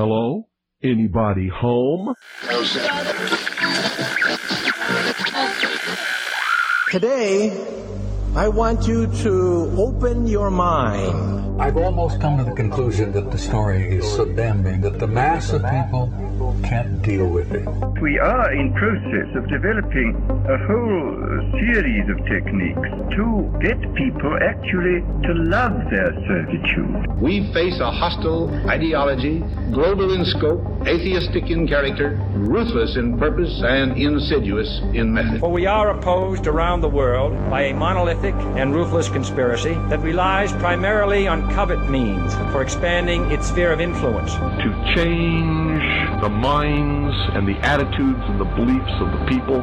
Hello? Anybody home? Today, I want you to open your mind. I've almost come to the conclusion that the story is so damning that the mass of people can't deal with it. We are in process of developing a whole series of techniques to get people actually to love their servitude. We face a hostile ideology, global in scope, atheistic in character, ruthless in purpose, and insidious in method. For we are opposed around the world by a monolithic and ruthless conspiracy that relies primarily on covert means for expanding its sphere of influence. To change the minds and the attitudes and the beliefs of the people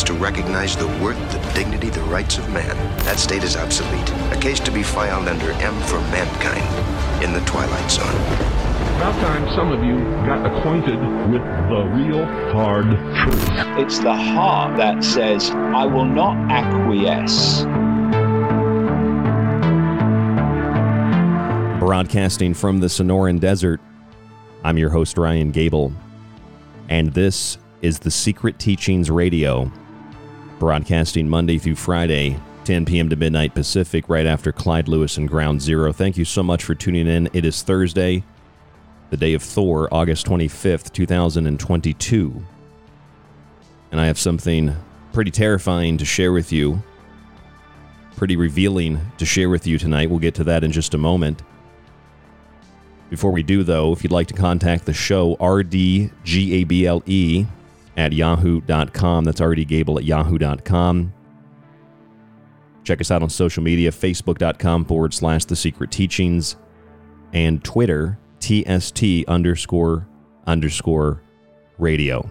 to recognize the worth, the dignity, the rights of man, that state is obsolete. A case to be filed under M for Mankind in the Twilight Zone. About time some of you got acquainted with the real hard truth. It's the heart that says, I will not acquiesce. Broadcasting from the Sonoran Desert, I'm your host, Ryan Gable, and this is the Secret Teachings Radio, broadcasting Monday through Friday, 10 p.m. to midnight Pacific, right after Clyde Lewis and Ground Zero. Thank you so much for tuning in. It is Thursday, the day of Thor, August 25th, 2022. And I have something pretty terrifying to share with you, pretty revealing to share with you tonight. We'll get to that in just a moment. Before we do, though, if you'd like to contact the show, rdgable at yahoo.com. That's already Gable at yahoo.com. Check us out on social media, facebook.com forward slash the secret teachings, and Twitter, TST underscore underscore radio.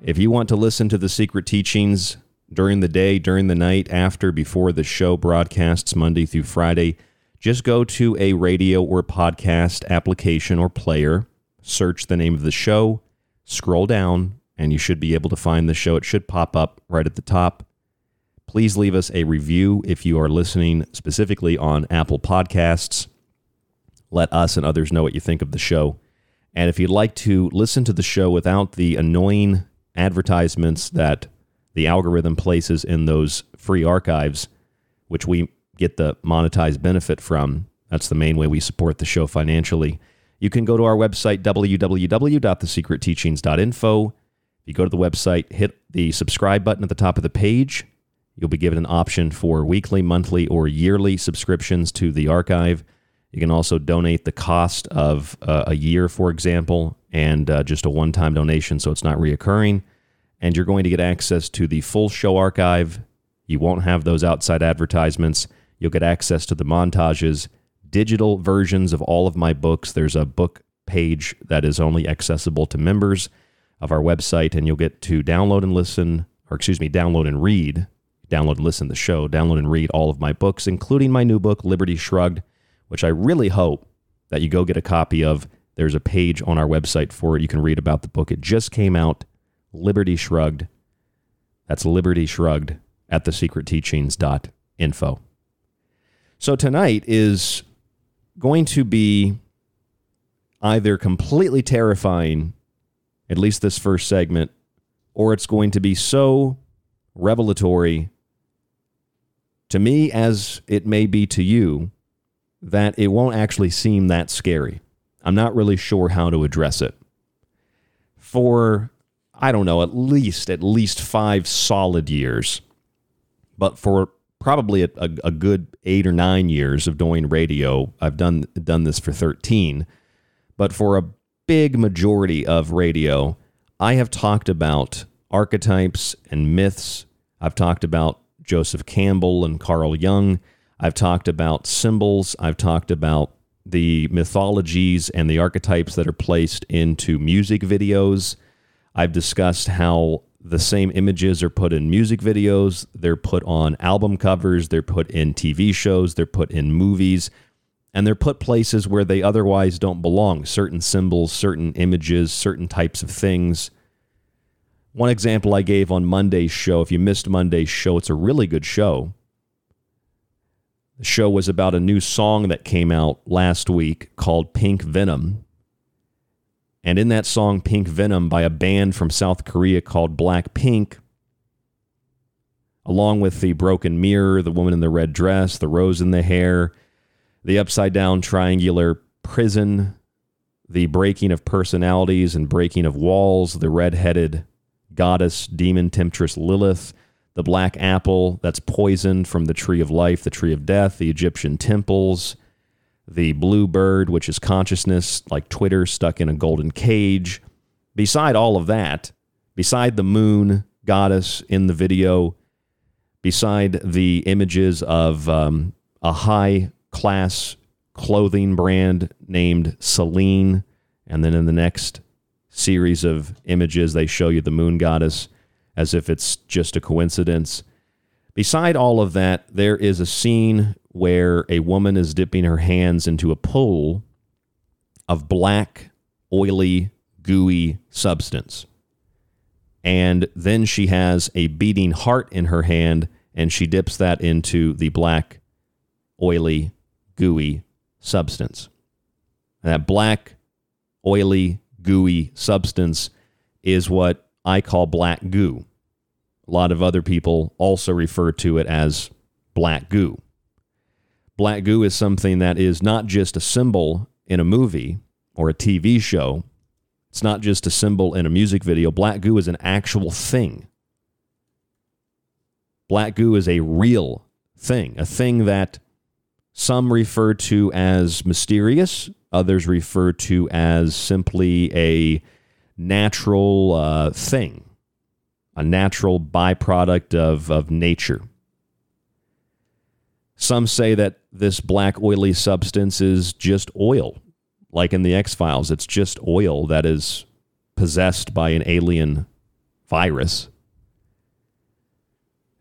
If you want to listen to the secret teachings during the day, during the night, after, before the show broadcasts Monday through Friday, just go to a radio or podcast application or player, search the name of the show, scroll down, and you should be able to find the show. It should pop up right at the top. Please leave us a review if you are listening specifically on Apple Podcasts. Let us and others know what you think of the show. And if you'd like to listen to the show without the annoying advertisements that the algorithm places in those free archives, which we get the monetized benefit from. That's the main way we support the show financially. You can go to our website, www.thesecretteachings.info. If you go to the website, hit the subscribe button at the top of the page. You'll be given an option for weekly, monthly, or yearly subscriptions to the archive. You can also donate the cost of uh, a year, for example, and uh, just a one time donation so it's not reoccurring. And you're going to get access to the full show archive. You won't have those outside advertisements. You'll get access to the montages, digital versions of all of my books. There's a book page that is only accessible to members of our website, and you'll get to download and listen, or excuse me, download and read, download and listen to the show, download and read all of my books, including my new book, Liberty Shrugged, which I really hope that you go get a copy of. There's a page on our website for it. You can read about the book. It just came out, Liberty Shrugged. That's Liberty Shrugged at thesecretteachings.info. So tonight is going to be either completely terrifying, at least this first segment, or it's going to be so revelatory to me as it may be to you that it won't actually seem that scary. I'm not really sure how to address it. For I don't know, at least at least 5 solid years. But for probably a, a, a, good eight or nine years of doing radio. I've done done this for thirteen, but for a big majority of radio, I have talked about archetypes and myths. I've talked about Joseph Campbell and Carl Jung. I've talked about symbols. I've talked about the mythologies and the archetypes that are placed into music videos. I've discussed how the same images are put in music videos, they're put on album covers, they're put in TV shows, they're put in movies, and they're put places where they otherwise don't belong. Certain symbols, certain images, certain types of things. One example I gave on Monday's show, if you missed Monday's show, it's a really good show. The show was about a new song that came out last week called Pink Venom. And in that song, Pink Venom, by a band from South Korea called Blackpink, along with the broken mirror, the woman in the red dress, the rose in the hair, the upside down triangular prison, the breaking of personalities and breaking of walls, the red headed goddess, demon temptress Lilith, the black apple that's poisoned from the tree of life, the tree of death, the Egyptian temples, the blue bird, which is consciousness, like Twitter stuck in a golden cage. Beside all of that, beside the moon goddess in the video, beside the images of um, a high class clothing brand named Celine, and then in the next series of images, they show you the moon goddess as if it's just a coincidence. Beside all of that, there is a scene where a woman is dipping her hands into a pool of black, oily, gooey substance. And then she has a beating heart in her hand and she dips that into the black, oily, gooey substance. And that black, oily, gooey substance is what I call black goo. A lot of other people also refer to it as black goo. Black goo is something that is not just a symbol in a movie or a TV show. It's not just a symbol in a music video. Black goo is an actual thing. Black goo is a real thing, a thing that some refer to as mysterious, others refer to as simply a natural uh, thing, a natural byproduct of, of nature. Some say that this black oily substance is just oil, like in the X Files. It's just oil that is possessed by an alien virus.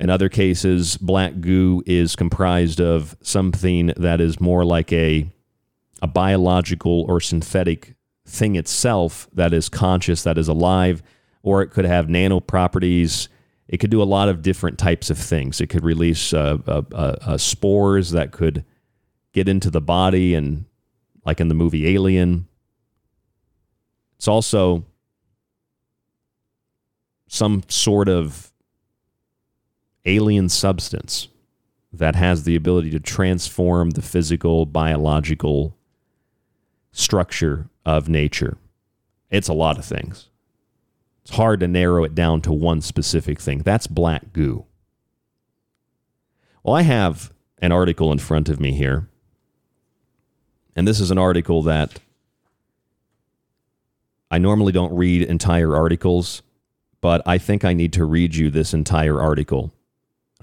In other cases, black goo is comprised of something that is more like a, a biological or synthetic thing itself that is conscious, that is alive, or it could have nano properties it could do a lot of different types of things. It could release uh, uh, uh, uh, spores that could get into the body, and like in the movie Alien. It's also some sort of alien substance that has the ability to transform the physical, biological structure of nature. It's a lot of things. It's hard to narrow it down to one specific thing. That's black goo. Well, I have an article in front of me here. And this is an article that I normally don't read entire articles, but I think I need to read you this entire article.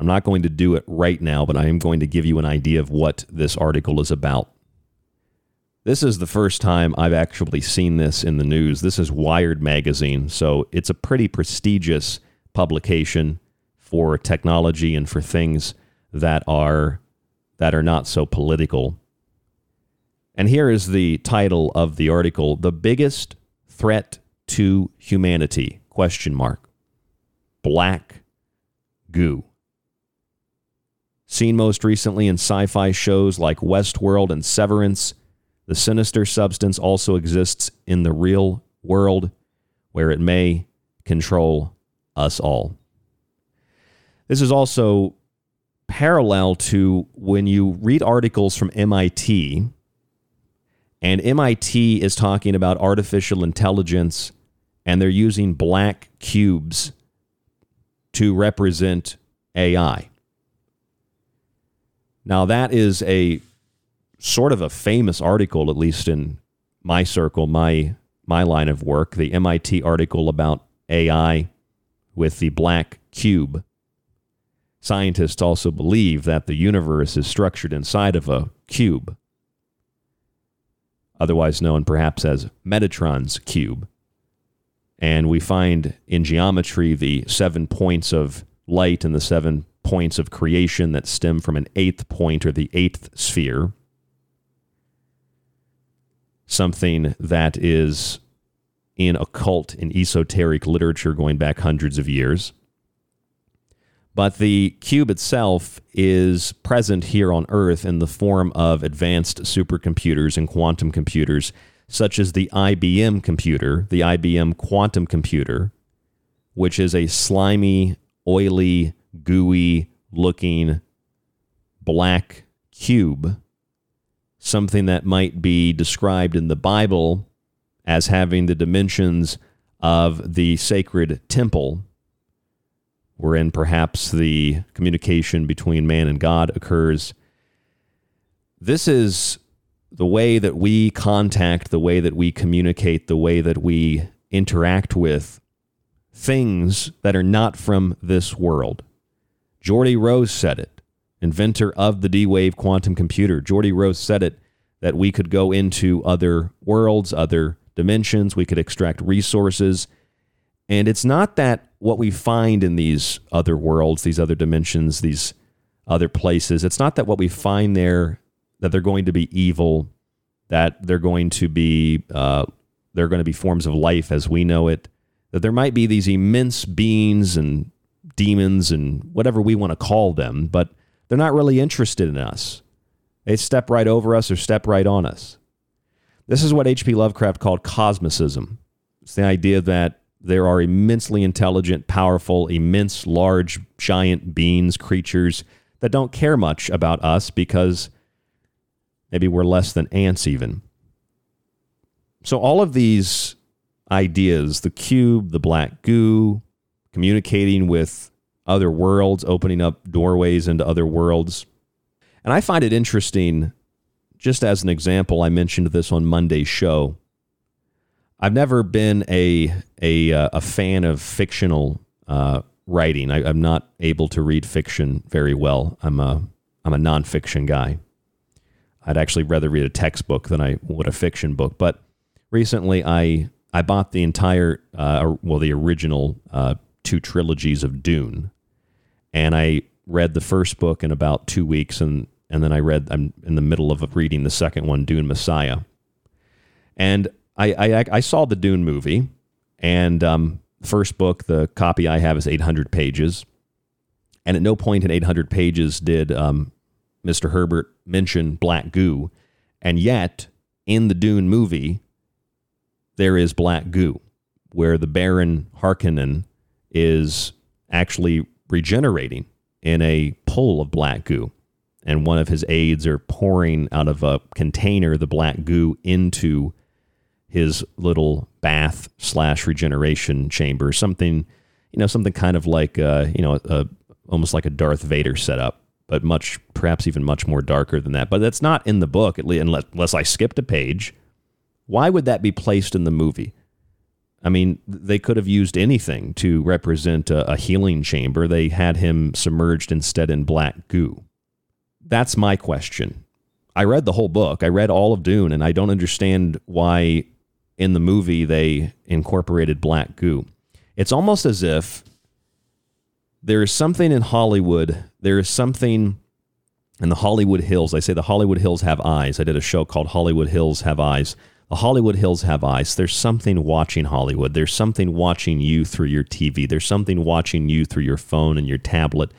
I'm not going to do it right now, but I am going to give you an idea of what this article is about. This is the first time I've actually seen this in the news. This is Wired Magazine, so it's a pretty prestigious publication for technology and for things that are that are not so political. And here is the title of the article, The Biggest Threat to Humanity? Question mark. Black goo. Seen most recently in sci-fi shows like Westworld and Severance, the sinister substance also exists in the real world where it may control us all. This is also parallel to when you read articles from MIT, and MIT is talking about artificial intelligence, and they're using black cubes to represent AI. Now, that is a sort of a famous article, at least in my circle, my my line of work, the MIT article about AI with the black cube. Scientists also believe that the universe is structured inside of a cube, otherwise known perhaps as Metatron's cube. And we find in geometry the seven points of light and the seven points of creation that stem from an eighth point or the eighth sphere. Something that is in occult and esoteric literature going back hundreds of years. But the cube itself is present here on Earth in the form of advanced supercomputers and quantum computers, such as the IBM computer, the IBM quantum computer, which is a slimy, oily, gooey looking black cube, something that might be described in the Bible as having the dimensions of the sacred temple wherein perhaps the communication between man and God occurs. This is the way that we contact, the way that we communicate, the way that we interact with things that are not from this world. Geordie Rose said it, inventor of the D Wave quantum computer. Geordie Rose said it that we could go into other worlds, other dimensions, we could extract resources. And it's not that what we find in these other worlds, these other dimensions, these other places, it's not that what we find there that they're going to be evil, that they're going to be uh, they're going to be forms of life as we know it. That there might be these immense beings and demons and whatever we want to call them, but they're not really interested in us. They step right over us or step right on us. This is what H.P. Lovecraft called cosmicism. It's the idea that there are immensely intelligent, powerful, immense, large, giant beings, creatures that don't care much about us because maybe we're less than ants, even. So, all of these ideas the cube, the black goo, communicating with other worlds, opening up doorways into other worlds. And I find it interesting, just as an example, I mentioned this on Monday's show I've never been a a uh, a fan of fictional uh, writing. I, am not able to read fiction very well. I'm a I'm a nonfiction guy. I'd actually rather read a textbook than I would a fiction book. But recently, I I bought the entire uh, well the original uh, two trilogies of Dune, and I read the first book in about two weeks, and and then I read I'm in the middle of reading the second one, Dune Messiah, and I, I, I saw the Dune movie, and um, first book, the copy I have is 800 pages, and at no point in 800 pages did um, Mr. Herbert mention black goo, and yet in the Dune movie there is black goo, where the Baron Harkonnen is actually regenerating in a pool of black goo. and one of his aides are pouring out of a container the black goo into his little bath slash regeneration chamber. Something, you know, something kind of like, uh, you know, a, almost like a Darth Vader setup, but much, perhaps even much more darker than that. But that's not in the book, at least, unless, unless I skipped a page. Why would that be placed in the movie? I mean, they could have used anything to represent a, a healing chamber. They had him submerged instead in black goo. That's my question. I read the whole book. I read all of Dune, and I don't understand why in the movie they incorporated black goo. It's almost as if there is something in Hollywood, there is something in the Hollywood Hills. I say the Hollywood Hills have eyes. I did a show called Hollywood Hills Have Eyes. The Hollywood Hills have eyes. There's something watching Hollywood. There's something watching you through your TV. There's something watching you through your phone and your tablet.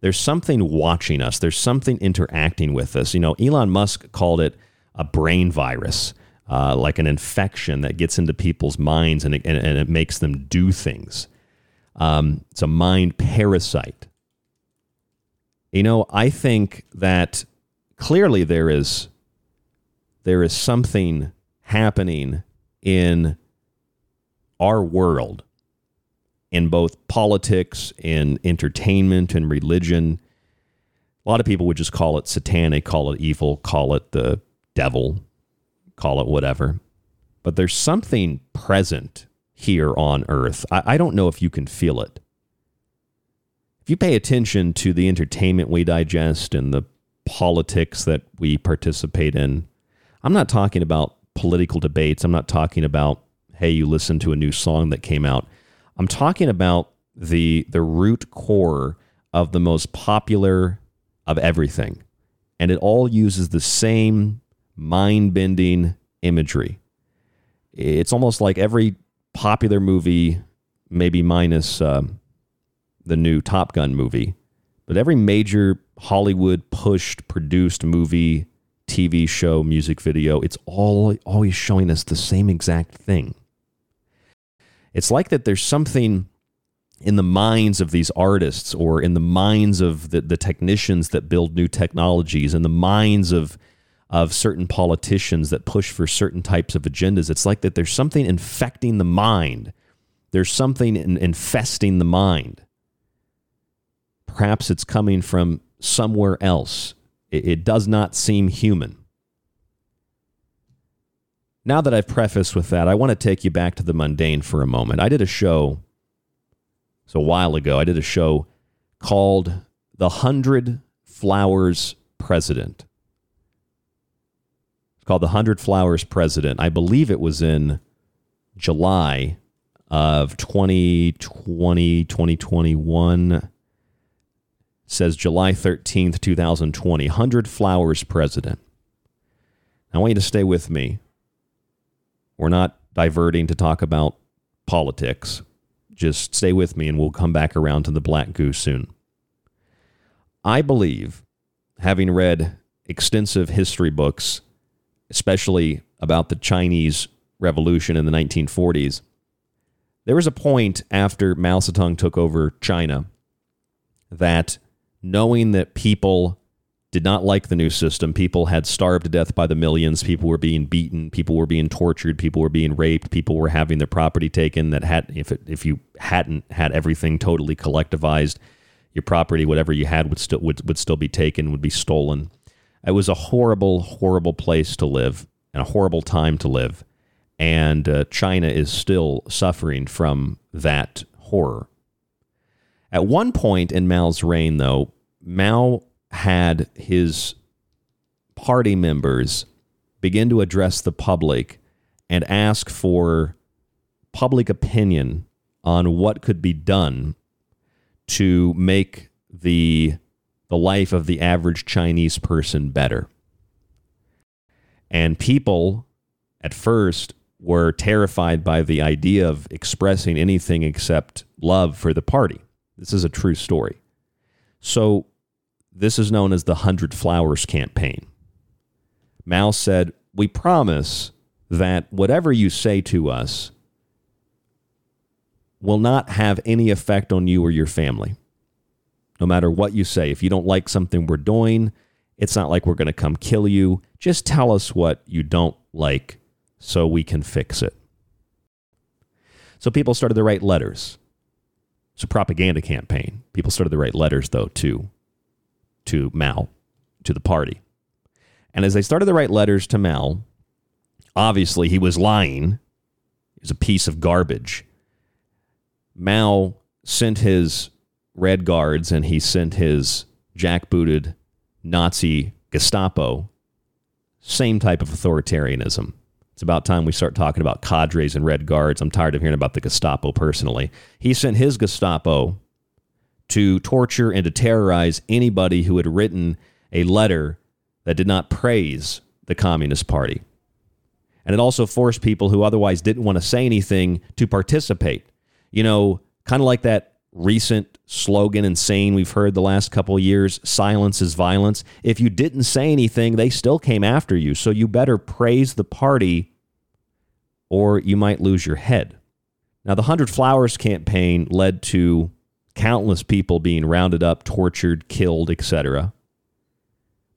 There's something watching us. There's something interacting with us. You know, Elon Musk called it a brain virus, uh, like an infection that gets into people's minds and it, and, and it makes them do things. Um, it's a mind parasite. You know, I think that clearly there is there is something happening in our world in both politics in entertainment and religion. A lot of people would just call it satanic call it evil call it the devil call it whatever. But there's something present here on earth. I, I don't know if you can feel it. If you pay attention to the entertainment we digest and the politics that we participate in i'm not talking about political debates. I'm not talking about hey, you listen to a new song that came out. I'm talking about the the root core of the most popular of everything. And it all uses the same mind-bending imagery. It's almost like every popular movie, maybe minus um, the new Top Gun movie, but every major Hollywood pushed produced movie TV show, music video, it's all always showing us the same exact thing. It's like that there's something in the minds of these artists or in the minds of the, the technicians that build new technologies, in the minds of of certain politicians that push for certain types of agendas. It's like that there's something infecting the mind. There's something in, infesting the mind. Perhaps it's coming from somewhere else it, it does not seem human. Now that I've prefaced with that, I want to take you back to the mundane for a moment. I did a show, so a while ago, I did a show called The Hundred Flowers President. It's called The Hundred Flowers President. I believe it was in July of 2020, 2021 says July 13th, 2020. 100 Flowers President. I want you to stay with me. We're not diverting to talk about politics. Just stay with me and we'll come back around to the black goose soon. I believe, having read extensive history books, especially about the Chinese Revolution in the 1940s, there was a point after Mao Zedong took over China that knowing that people did not like the new system. People had starved to death by the millions. People were being beaten. People were being tortured. People were being raped. People were having their property taken. That had if it, if you hadn't had everything totally collectivized, your property, whatever you had, would still would, would still be taken, would be stolen. It was a horrible, horrible place to live and a horrible time to live. And uh, China is still suffering from that horror. At one point in Mao's reign, though, Mao had his party members begin to address the public and ask for public opinion on what could be done to make the the life of the average Chinese person better. And people at first were terrified by the idea of expressing anything except love for the party. This is a true story. So, this is known as the Hundred Flowers Campaign. Mao said, We promise that whatever you say to us will not have any effect on you or your family. No matter what you say, if you don't like something we're doing, It's not like we're going to come kill you. Just tell us what you don't like so we can fix it. So people started to write letters. It's a propaganda campaign. People started to write letters, though, to, to Mao, to the party. And as they started to write letters to Mao, obviously he was lying. He was a piece of garbage. Mao sent his Red Guards and he sent his jackbooted Nazi Gestapo. Same type of authoritarianism. It's about time we start talking about cadres and Red Guards. I'm tired of hearing about the Gestapo personally. He sent his Gestapo to torture and to terrorize anybody who had written a letter that did not praise the Communist Party. And it also forced people who otherwise didn't want to say anything to participate. You know, kind of like that recent slogan and saying we've heard the last couple years silence is violence. If you didn't say anything, they still came after you. So you better praise the party or you might lose your head. Now, the 100 Flowers campaign led to countless people being rounded up, tortured, killed, etc.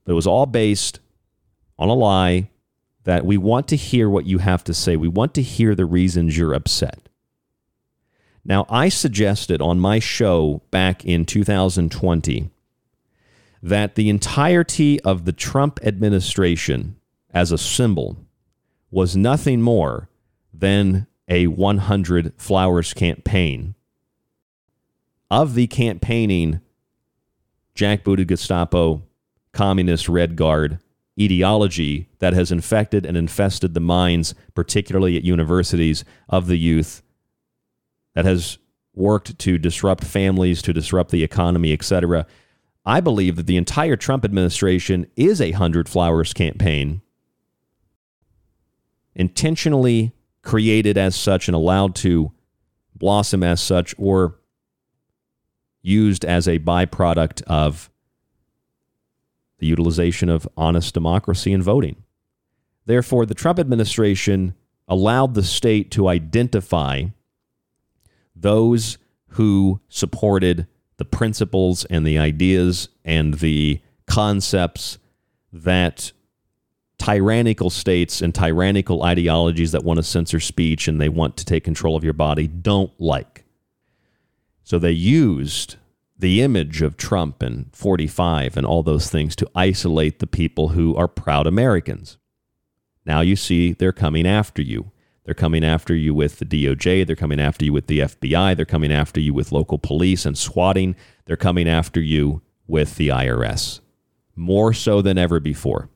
But it was all based on a lie that we want to hear what you have to say. We want to hear the reasons you're upset. Now, I suggested on my show back in 2020 that the entirety of the Trump administration as a symbol was nothing more than a 100 Flowers campaign. Of the campaigning jackbooted Gestapo, communist Red Guard ideology that has infected and infested the minds, particularly at universities, of the youth that has worked to disrupt families, to disrupt the economy, etc. I believe that the entire Trump administration is a Hundred Flowers campaign, intentionally created as such and allowed to blossom as such, or used as a byproduct of the utilization of honest democracy and voting. Therefore, the Trump administration allowed the state to identify those who supported the principles and the ideas and the concepts that tyrannical states and tyrannical ideologies that want to censor speech and they want to take control of your body don't like. So they used the image of Trump and 45 and all those things to isolate the people who are proud Americans. Now you see they're coming after you. They're coming after you with the DOJ. They're coming after you with the FBI. They're coming after you with local police and swatting. They're coming after you with the IRS. More so than ever before.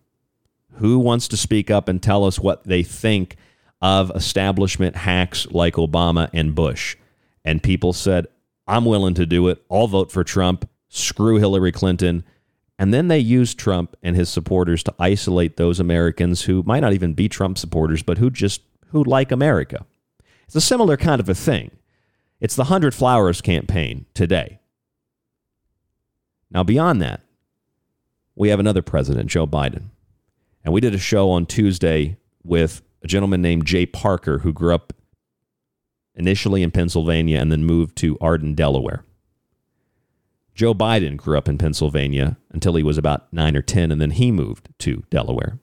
Who wants to speak up and tell us what they think of establishment hacks like Obama and Bush? And people said, I'm willing to do it. I'll vote for Trump. Screw Hillary Clinton. And then they use Trump and his supporters to isolate those Americans who might not even be Trump supporters, but who just who like America. It's a similar kind of a thing. It's the 100 Flowers campaign today. Now, beyond that, we have another president, Joe Biden. And we did a show on Tuesday with a gentleman named Jay Parker who grew up initially in Pennsylvania and then moved to Arden, Delaware. Joe Biden grew up in Pennsylvania until he was about 9 or 10, and then he moved to Delaware.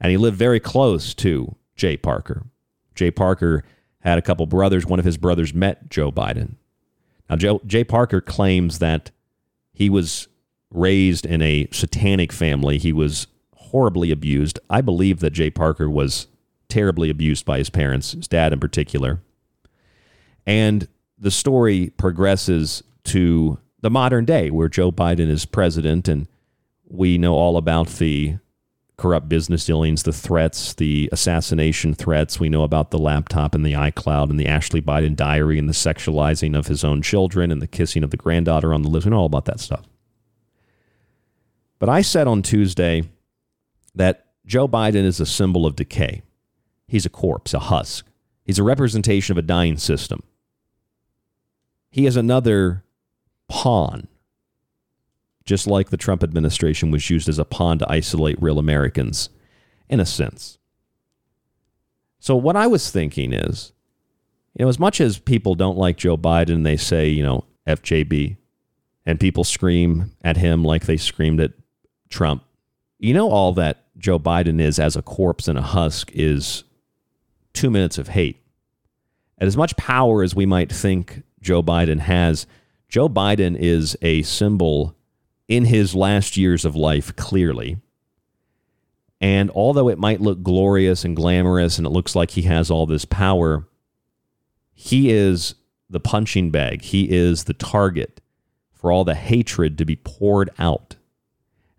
And he lived very close to Jay Parker. Jay Parker had a couple brothers. One of his brothers met Joe Biden. Now, Joe, Jay Parker claims that he was raised in a satanic family. He was horribly abused. I believe that Jay Parker was terribly abused by his parents, his dad in particular. And the story progresses to the modern day where Joe Biden is president and we know all about the corrupt business dealings, the threats, the assassination threats. We know about the laptop and the iCloud and the Ashley Biden diary and the sexualizing of his own children and the kissing of the granddaughter on the. We know all about that stuff. But I said on Tuesday that Joe Biden is a symbol of decay. He's a corpse, a husk. He's a representation of a dying system. He is another pawn just like the Trump administration was used as a pawn to isolate real Americans, in a sense. So, what I was thinking is, you know, as much as people don't like Joe Biden, they say, you know, FJB, and people scream at him like they screamed at Trump, you know, all that Joe Biden is as a corpse and a husk is two minutes of hate. And as much power as we might think Joe Biden has, Joe Biden is a symbol in his last years of life, clearly. And although it might look glorious and glamorous and it looks like he has all this power, he is the punching bag. He is the target for all the hatred to be poured out.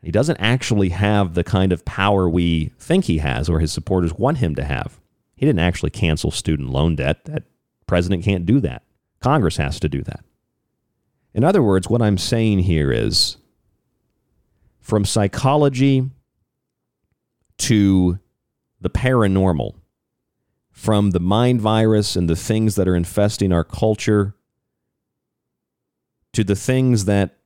He doesn't actually have the kind of power we think he has or his supporters want him to have. He didn't actually cancel student loan debt. That president can't do that. Congress has to do that. In other words, what I'm saying here is from psychology to the paranormal, from the mind virus and the things that are infesting our culture to the things that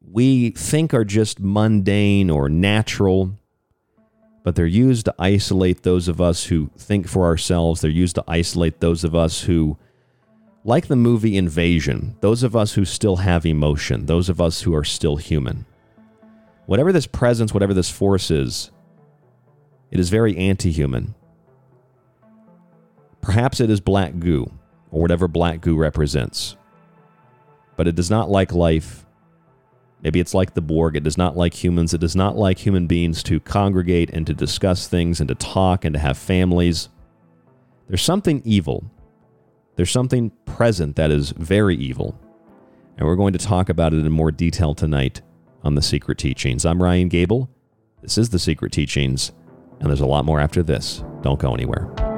we think are just mundane or natural, but they're used to isolate those of us who think for ourselves. They're used to isolate those of us who, like the movie Invasion, those of us who still have emotion, those of us who are still human. Whatever this presence, whatever this force is, it is very anti human. Perhaps it is black goo, or whatever black goo represents. But it does not like life. Maybe it's like the Borg. It does not like humans. It does not like human beings to congregate and to discuss things and to talk and to have families. There's something evil. There's something present that is very evil. And we're going to talk about it in more detail tonight on The Secret Teachings. I'm Ryan Gable. This is The Secret Teachings. And there's a lot more after this. Don't go anywhere.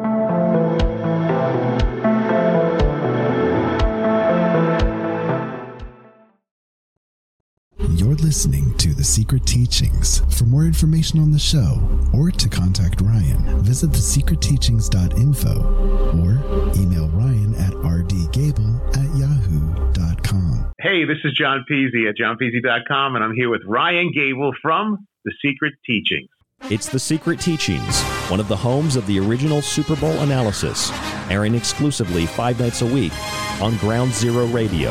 Listening to The Secret Teachings. For more information on the show or to contact Ryan, visit thesecretteachings.info or email Ryan at rdgable at yahoo.com. Hey, this is John Peasy at johnpeasy.com, and I'm here with Ryan Gable from The Secret Teachings. It's The Secret Teachings, one of the homes of the original Super Bowl analysis, airing exclusively five nights a week on Ground Zero Radio.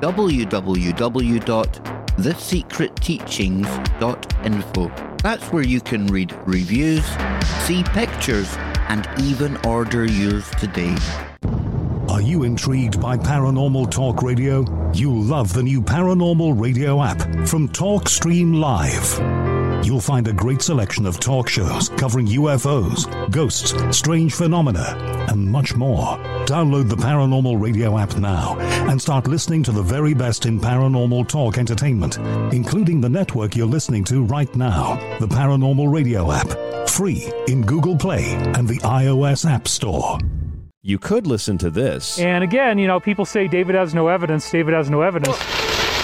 www.thesecretteachings.info. That's where you can read reviews, see pictures, and even order yours today. Are you intrigued by Paranormal Talk Radio? You'll love the new Paranormal Radio app from TalkStream Live. You'll find a great selection of talk shows covering UFOs, ghosts, strange phenomena, and much more. Download the Paranormal Radio app now and start listening to the very best in paranormal talk entertainment, including the network you're listening to right now, the Paranormal Radio app, free in Google Play and the iOS App Store. You could listen to this. And again, you know, people say David has no evidence, David has no evidence.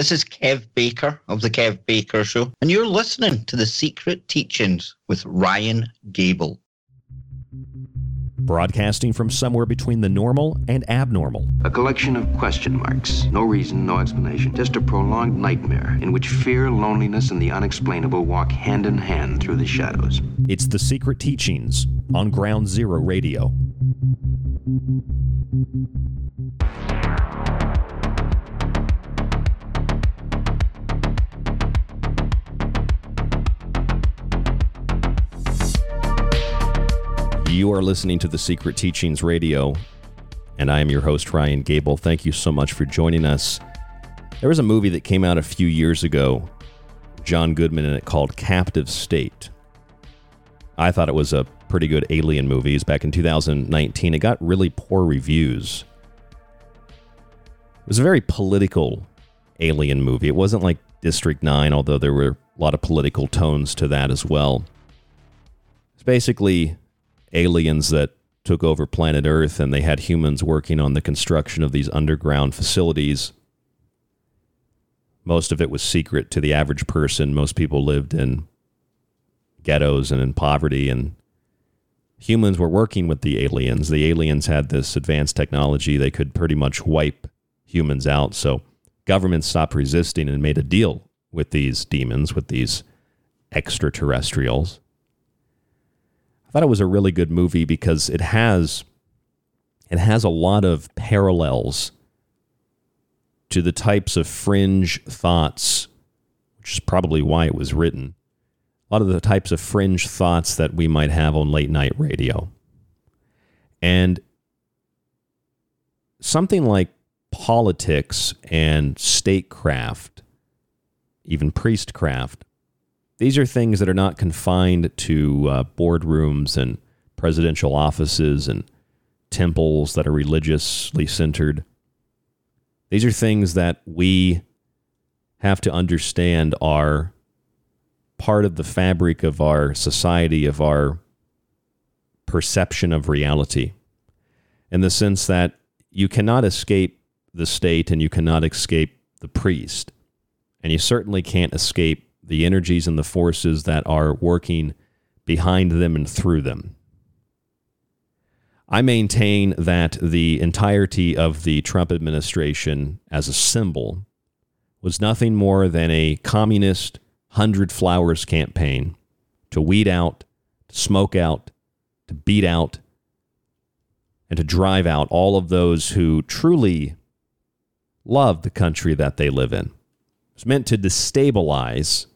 This is Kev Baker of The Kev Baker Show, and you're listening to The Secret Teachings with Ryan Gable. Broadcasting from somewhere between the normal and abnormal. A collection of question marks. No reason, no explanation. Just a prolonged nightmare in which fear, loneliness, and the unexplainable walk hand in hand through the shadows. It's The Secret Teachings on Ground Zero Radio. You are listening to the Secret Teachings Radio, and I am your host, Ryan Gable. Thank you so much for joining us. There was a movie that came out a few years ago, John Goodman in it, called Captive State. I thought it was a pretty good alien movie. It's back in 2019. It got really poor reviews. It was a very political alien movie. It wasn't like District 9, although there were a lot of political tones to that as well. It's basically aliens that took over planet Earth and they had humans working on the construction of these underground facilities. Most of it was secret to the average person. Most people lived in ghettos and in poverty, and humans were working with the aliens. The aliens had this advanced technology, they could pretty much wipe humans out. So governments stopped resisting and made a deal with these demons, with these extraterrestrials. I thought it was a really good movie because it has it has a lot of parallels to the types of fringe thoughts, which is probably why it was written. A lot of the types of fringe thoughts that we might have on late night radio. And something like politics and statecraft, even priestcraft, these are things that are not confined to uh, boardrooms and presidential offices and temples that are religiously centered. These are things that we have to understand are part of the fabric of our society, of our perception of reality, in the sense that you cannot escape the state and you cannot escape the priest. And you certainly can't escape the energies and the forces that are working behind them and through them. I maintain that the entirety of the Trump administration as a symbol was nothing more than a communist hundred flowers campaign to weed out, to smoke out, to beat out, and to drive out all of those who truly love the country that they live in. It's meant to destabilize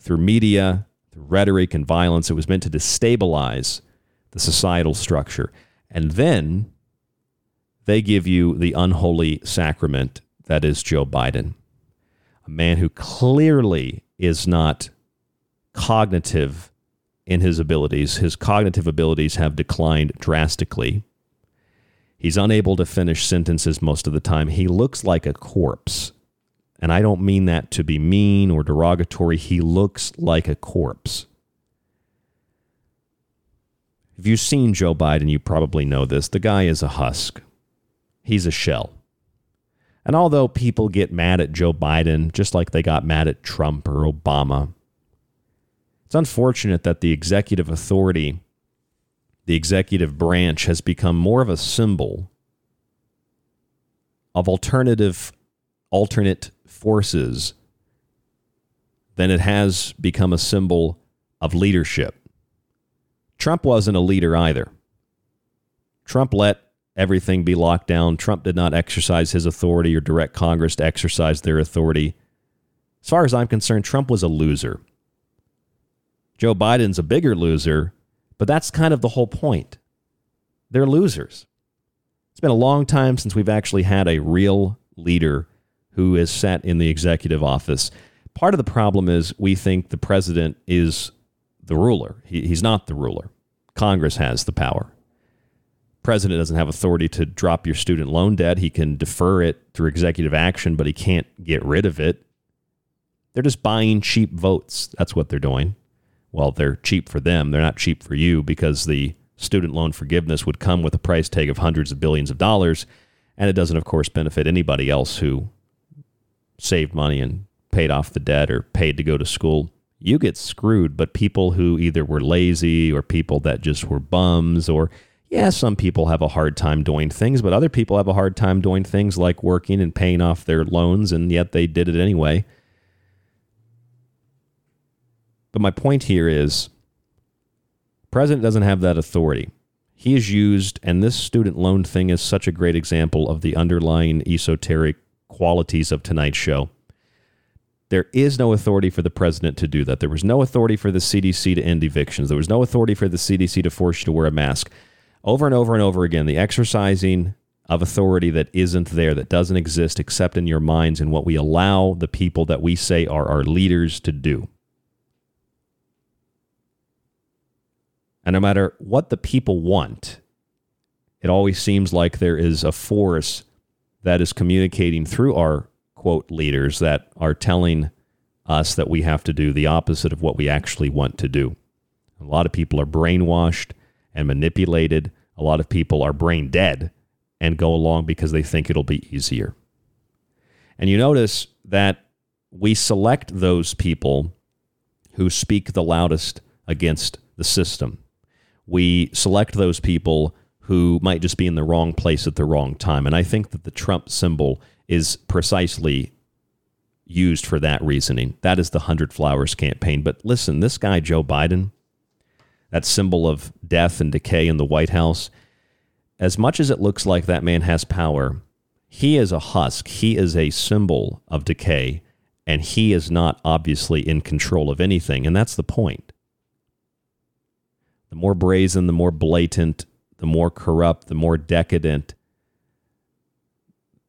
through media, through rhetoric and violence. It was meant to destabilize the societal structure. And then they give you the unholy sacrament that is Joe Biden, a man who clearly is not cognitive in his abilities. His cognitive abilities have declined drastically. He's unable to finish sentences most of the time. He looks like a corpse. And I don't mean that to be mean or derogatory. He looks like a corpse. If you've seen Joe Biden, you probably know this. The guy is a husk, he's a shell. And although people get mad at Joe Biden, just like they got mad at Trump or Obama, it's unfortunate that the executive authority, the executive branch, has become more of a symbol of alternative, alternate forces then it has become a symbol of leadership. Trump wasn't a leader either. Trump let everything be locked down. Trump did not exercise his authority or direct Congress to exercise their authority. As far as I'm concerned, Trump was a loser. Joe Biden's a bigger loser, but that's kind of the whole point. They're losers. It's been a long time since we've actually had a real leader who is sat in the executive office. Part of the problem is we think the president is the ruler. He, he's not the ruler. Congress has the power. President doesn't have authority to drop your student loan debt. He can defer it through executive action, but he can't get rid of it. They're just buying cheap votes. That's what they're doing. Well, they're cheap for them. They're not cheap for you because the student loan forgiveness would come with a price tag of hundreds of billions of dollars. And it doesn't, of course, benefit anybody else who saved money and paid off the debt or paid to go to school, you get screwed. But people who either were lazy or people that just were bums, or yeah, some people have a hard time doing things, but other people have a hard time doing things like working and paying off their loans, and yet they did it anyway. But my point here is president doesn't have that authority. He is used, and this student loan thing is such a great example of the underlying esoteric qualities of tonight's show. There is no authority for the president to do that. There was no authority for the CDC to end evictions. There was no authority for the CDC to force you to wear a mask. Over and over and over again, the exercising of authority that isn't there, that doesn't exist except in your minds and what we allow the people that we say are our leaders to do. And no matter what the people want, it always seems like there is a force that is communicating through our quote leaders that are telling us that we have to do the opposite of what we actually want to do. A lot of people are brainwashed and manipulated. A lot of people are brain dead and go along because they think it'll be easier. And you notice that we select those people who speak the loudest against the system. We select those people who might just be in the wrong place at the wrong time. And I think that the Trump symbol is precisely used for that reasoning. That is the 100 Flowers campaign. But listen, this guy, Joe Biden, that symbol of death and decay in the White House, as much as it looks like that man has power, he is a husk. He is a symbol of decay, and he is not obviously in control of anything. And that's the point. The more brazen, the more blatant, the more corrupt, the more decadent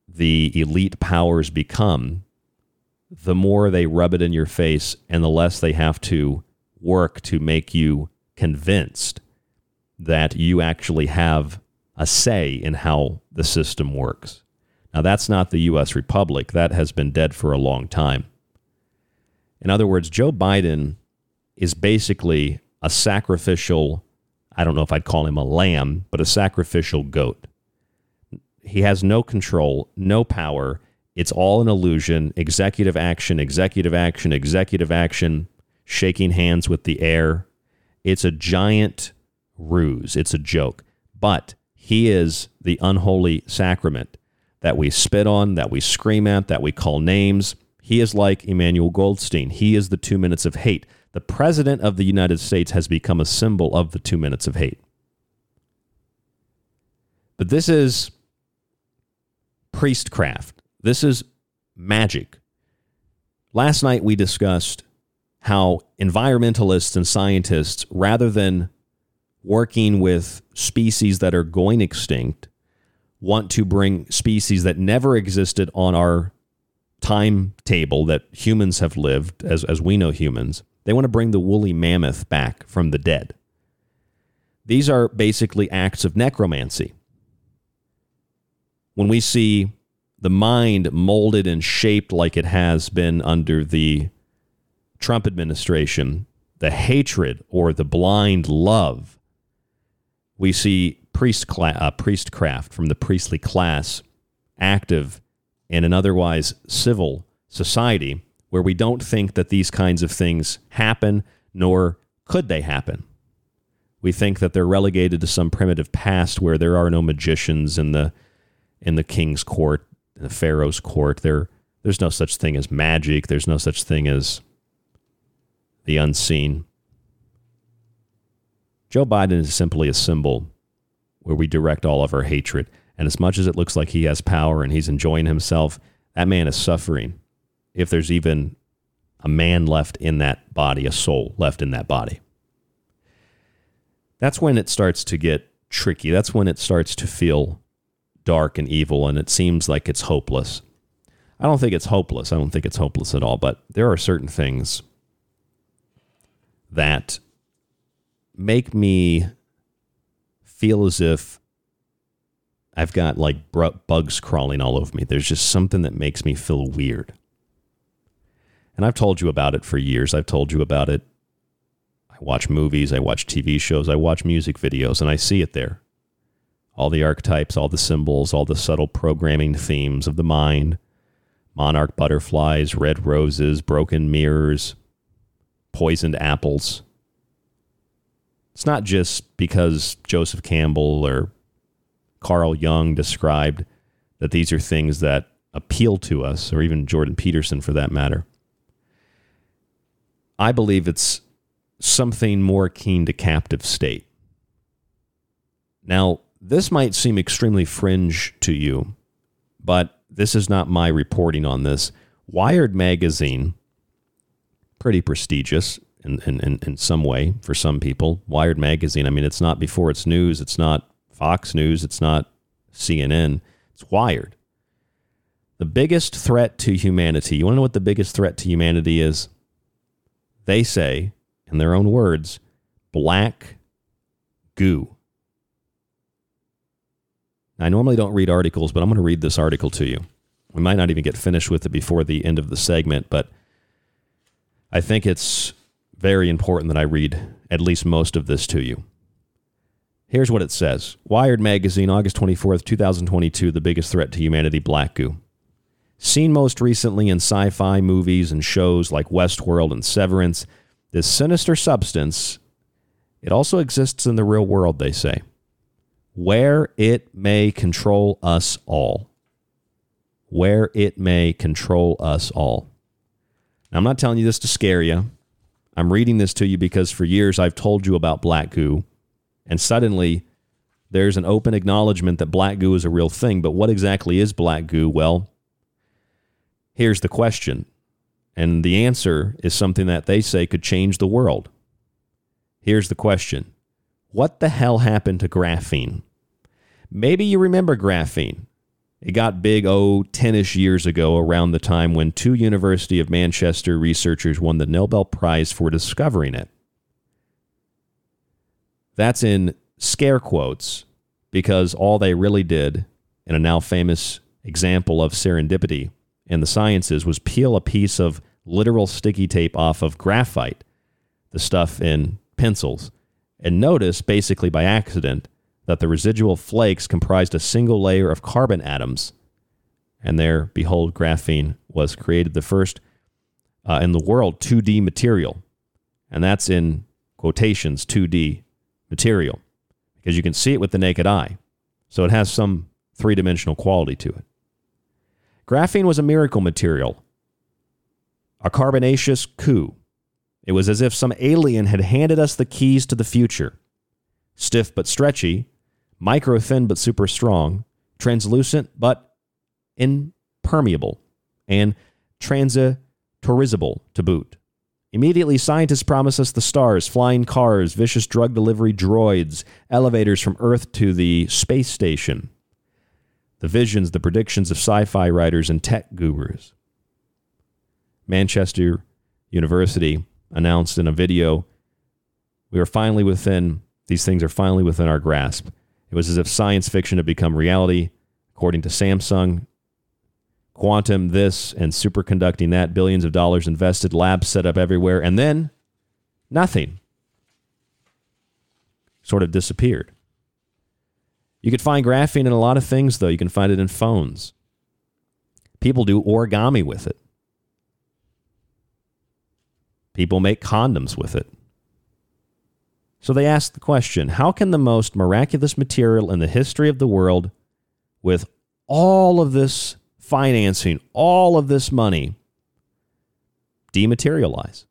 the elite powers become, the more they rub it in your face and the less they have to work to make you convinced that you actually have a say in how the system works. Now, that's not the U.S. Republic. That has been dead for a long time. In other words, Joe Biden is basically a sacrificial, I don't know if I'd call him a lamb, but a sacrificial goat. He has no control, no power. It's all an illusion. Executive action, executive action, executive action, shaking hands with the air. It's a giant ruse. It's a joke. But he is the unholy sacrament that we spit on, that we scream at, that we call names. He is like Emmanuel Goldstein. He is the two minutes of hate. The president of the United States has become a symbol of the two minutes of hate. But this is priestcraft. This is magic. Last night we discussed how environmentalists and scientists, rather than working with species that are going extinct, want to bring species that never existed on our timetable that humans have lived as, as we know humans. They want to bring the woolly mammoth back from the dead. These are basically acts of necromancy when we see the mind molded and shaped like it has been under the Trump administration, the hatred or the blind love, we see priest cla- uh, priestcraft from the priestly class active in an otherwise civil society where we don't think that these kinds of things happen, nor could they happen. We think that they're relegated to some primitive past where there are no magicians in the in the king's court, in the pharaoh's court. There, there's no such thing as magic. There's no such thing as the unseen. Joe Biden is simply a symbol where we direct all of our hatred. And as much as it looks like he has power and he's enjoying himself, that man is suffering. If there's even a man left in that body, a soul left in that body. That's when it starts to get tricky. That's when it starts to feel dark and evil and it seems like it's hopeless. I don't think it's hopeless. I don't think it's hopeless at all, but there are certain things that make me feel as if I've got like bugs crawling all over me. There's just something that makes me feel weird. And I've told you about it for years. I've told you about it. I watch movies, I watch TV shows, I watch music videos, and I see it there all the archetypes, all the symbols, all the subtle programming themes of the mind monarch butterflies, red roses, broken mirrors, poisoned apples. It's not just because Joseph Campbell or Carl Jung described that these are things that appeal to us, or even Jordan Peterson for that matter. I believe it's something more akin to captive state. Now, this might seem extremely fringe to you, but this is not my reporting on this. Wired magazine pretty prestigious in, in, in, in some way for some people. Wired Magazine, I mean, it's not before it's news, it's not Fox News, it's not CNN, it's Wired. The biggest threat to humanity, you want to know what the biggest threat to humanity is? They say, in their own words, black goo. I normally don't read articles, but I'm going to read this article to you. We might not even get finished with it before the end of the segment, but I think it's very important that I read at least most of this to you. Here's what it says Wired Magazine, August 24th, 2022, the biggest threat to humanity, black goo. Seen most recently in sci fi movies and shows like Westworld and Severance, this sinister substance, it also exists in the real world, they say, where it may control us all. Where it may control us all. Now, I'm not telling you this to scare you. I'm reading this to you because for years I've told you about black goo, and suddenly there's an open acknowledgement that black goo is a real thing. But what exactly is black goo? Well, here's the question. And the answer is something that they say could change the world. Here's the question What the hell happened to graphene? Maybe you remember graphene. It got big, oh, 10 ish years ago, around the time when two University of Manchester researchers won the Nobel Prize for discovering it. That's in scare quotes because all they really did, in a now famous example of serendipity in the sciences, was peel a piece of literal sticky tape off of graphite, the stuff in pencils, and notice, basically by accident, that the residual flakes comprised a single layer of carbon atoms. And there, behold, graphene was created, the first uh, in the world 2D material. And that's in quotations 2D material because you can see it with the naked eye. So it has some three dimensional quality to it. Graphene was a miracle material, a carbonaceous coup. It was as if some alien had handed us the keys to the future. Stiff but stretchy, micro thin but super strong, translucent but impermeable, and transistorizable to boot. Immediately, scientists promise us the stars, flying cars, vicious drug delivery droids, elevators from Earth to the space station. The visions, the predictions of sci fi writers and tech gurus. Manchester University announced in a video we are finally within, these things are finally within our grasp. It was as if science fiction had become reality. According to Samsung, quantum this and superconducting that, billions of dollars invested, labs set up everywhere, and then nothing. Sort of disappeared. You could find graphene in a lot of things, though. You can find it in phones. People do origami with it. People make condoms with it. So they ask the question how can the most miraculous material in the history of the world, with all of this financing, all of this money, dematerialize?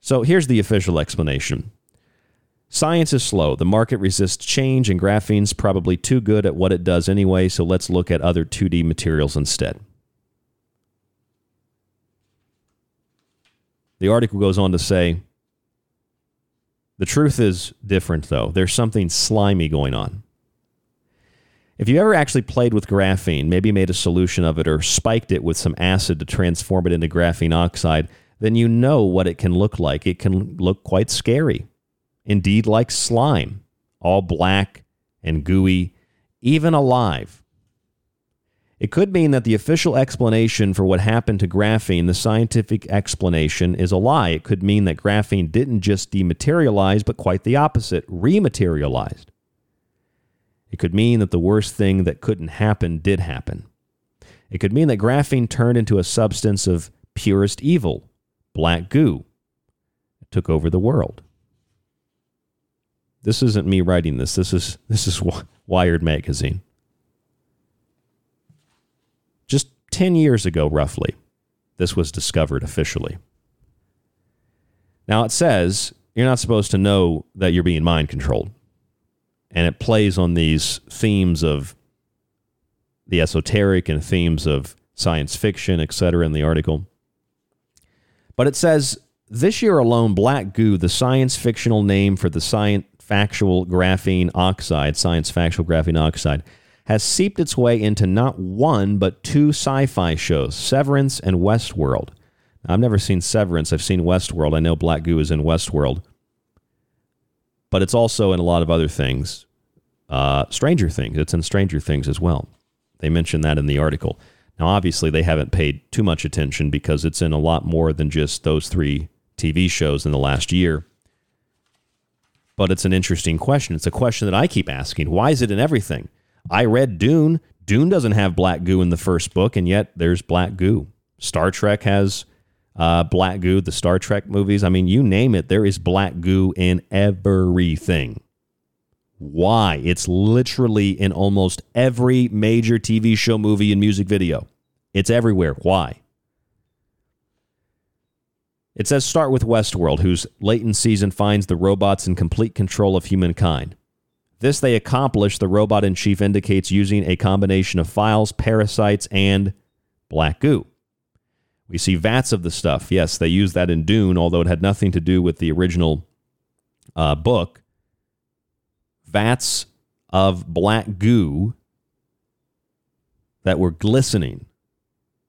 So here's the official explanation. Science is slow. The market resists change, and graphene's probably too good at what it does anyway, so let's look at other 2D materials instead. The article goes on to say the truth is different, though. There's something slimy going on. If you ever actually played with graphene, maybe made a solution of it or spiked it with some acid to transform it into graphene oxide, then you know what it can look like. It can look quite scary. Indeed, like slime, all black and gooey, even alive. It could mean that the official explanation for what happened to graphene, the scientific explanation, is a lie. It could mean that graphene didn't just dematerialize, but quite the opposite, rematerialized. It could mean that the worst thing that couldn't happen did happen. It could mean that graphene turned into a substance of purest evil, black goo. It took over the world. This isn't me writing this. This is this is Wired magazine. Just 10 years ago, roughly, this was discovered officially. Now, it says you're not supposed to know that you're being mind controlled. And it plays on these themes of the esoteric and themes of science fiction, etc., in the article. But it says this year alone, black goo, the science fictional name for the science factual graphene oxide, science factual graphene oxide, has seeped its way into not one but two sci-fi shows, Severance and Westworld. I've never seen Severance. I've seen Westworld. I know Black Goo is in Westworld, but it's also in a lot of other things. Uh, Stranger Things. It's in Stranger Things as well. They mention that in the article. Now, obviously, they haven't paid too much attention because it's in a lot more than just those three TV shows in the last year. But it's an interesting question. It's a question that I keep asking. Why is it in everything? I read Dune. Dune doesn't have black goo in the first book, and yet there's black goo. Star Trek has uh, black goo, the Star Trek movies. I mean, you name it, there is black goo in everything. Why? It's literally in almost every major TV show, movie, and music video. It's everywhere. Why? It says start with Westworld, whose latent season finds the robots in complete control of humankind. This they accomplish, the robot in chief indicates, using a combination of files, parasites, and black goo. We see vats of the stuff. Yes, they used that in Dune, although it had nothing to do with the original uh, book. Vats of black goo that were glistening,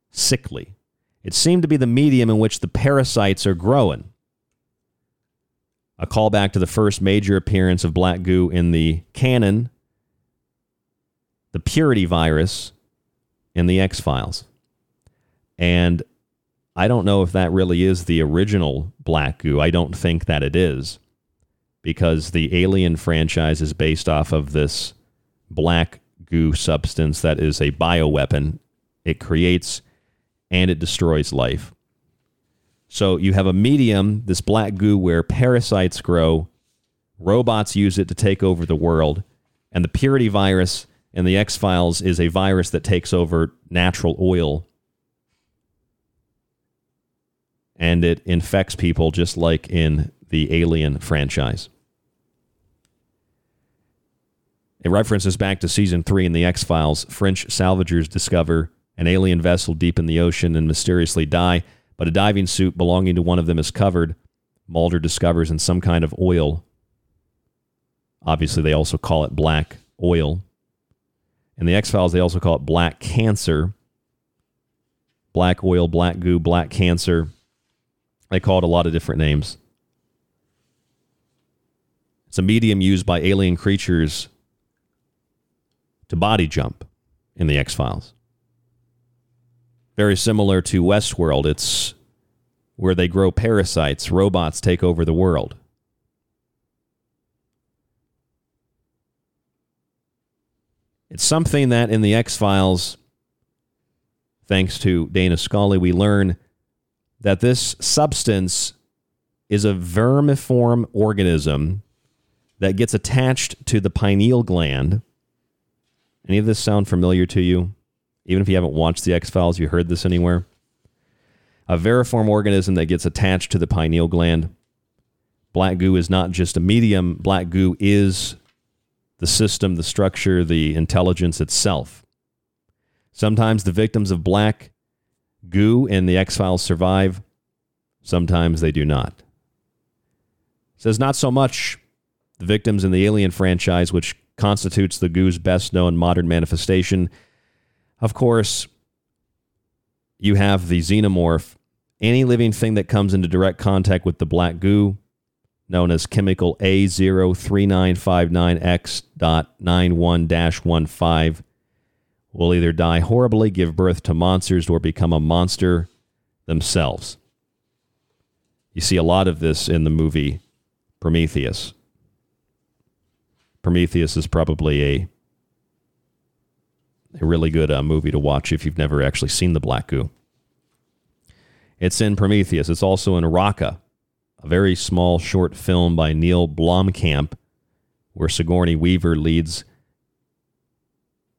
sickly. It seemed to be the medium in which the parasites are growing. A callback to the first major appearance of black goo in the canon, the purity virus in the X Files. And I don't know if that really is the original black goo. I don't think that it is because the Alien franchise is based off of this black goo substance that is a bioweapon. It creates and it destroys life. So you have a medium, this black goo, where parasites grow, robots use it to take over the world, and the purity virus in the X Files is a virus that takes over natural oil and it infects people just like in the Alien franchise. It references back to season three in the X Files. French salvagers discover an alien vessel deep in the ocean and mysteriously die but a diving suit belonging to one of them is covered. Mulder discovers in some kind of oil. Obviously, they also call it black oil. In the X Files, they also call it black cancer. Black oil, black goo, black cancer. They call it a lot of different names. It's a medium used by alien creatures to body jump in the X Files very similar to Westworld. It's where they grow parasites, robots take over the world. It's something that in the X Files, thanks to Dana Scully, we learn that this substance is a vermiform organism that gets attached to the pineal gland. Any of this sound familiar to you? Even if you haven't watched the X Files, you heard this anywhere. A vermiform organism that gets attached to the pineal gland. Black goo is not just a medium, black goo is the system, the structure, the intelligence itself. Sometimes the victims of black goo in the X Files survive, sometimes they do not. It says not so much the victims in the Alien franchise, which constitutes the goo's best known modern manifestation of course, you have the xenomorph. Any living thing that comes into direct contact with the black goo, known as chemical A03959X.91 will either die horribly, give birth to monsters, or become a monster themselves. You see a lot of this in the movie Prometheus. Prometheus is probably a a really good uh, movie to watch if you've never actually seen the Black Goo. It's in Prometheus. It's also in Rakka, a very small short film by Neill Blomkamp, where Sigourney Weaver leads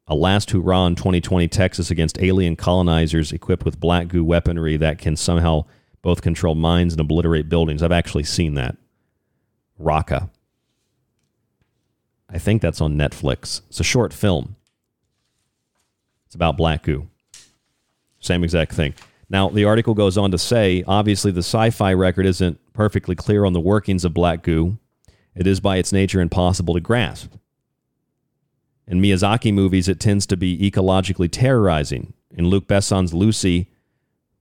a last hurrah in 2020 Texas against alien colonizers equipped with black goo weaponry that can somehow both control minds and obliterate buildings. I've actually seen that. Rakka. I think that's on Netflix. It's a short film. It's about black goo. Same exact thing. Now, the article goes on to say obviously, the sci fi record isn't perfectly clear on the workings of black goo. It is by its nature impossible to grasp. In Miyazaki movies, it tends to be ecologically terrorizing. In Luc Besson's Lucy,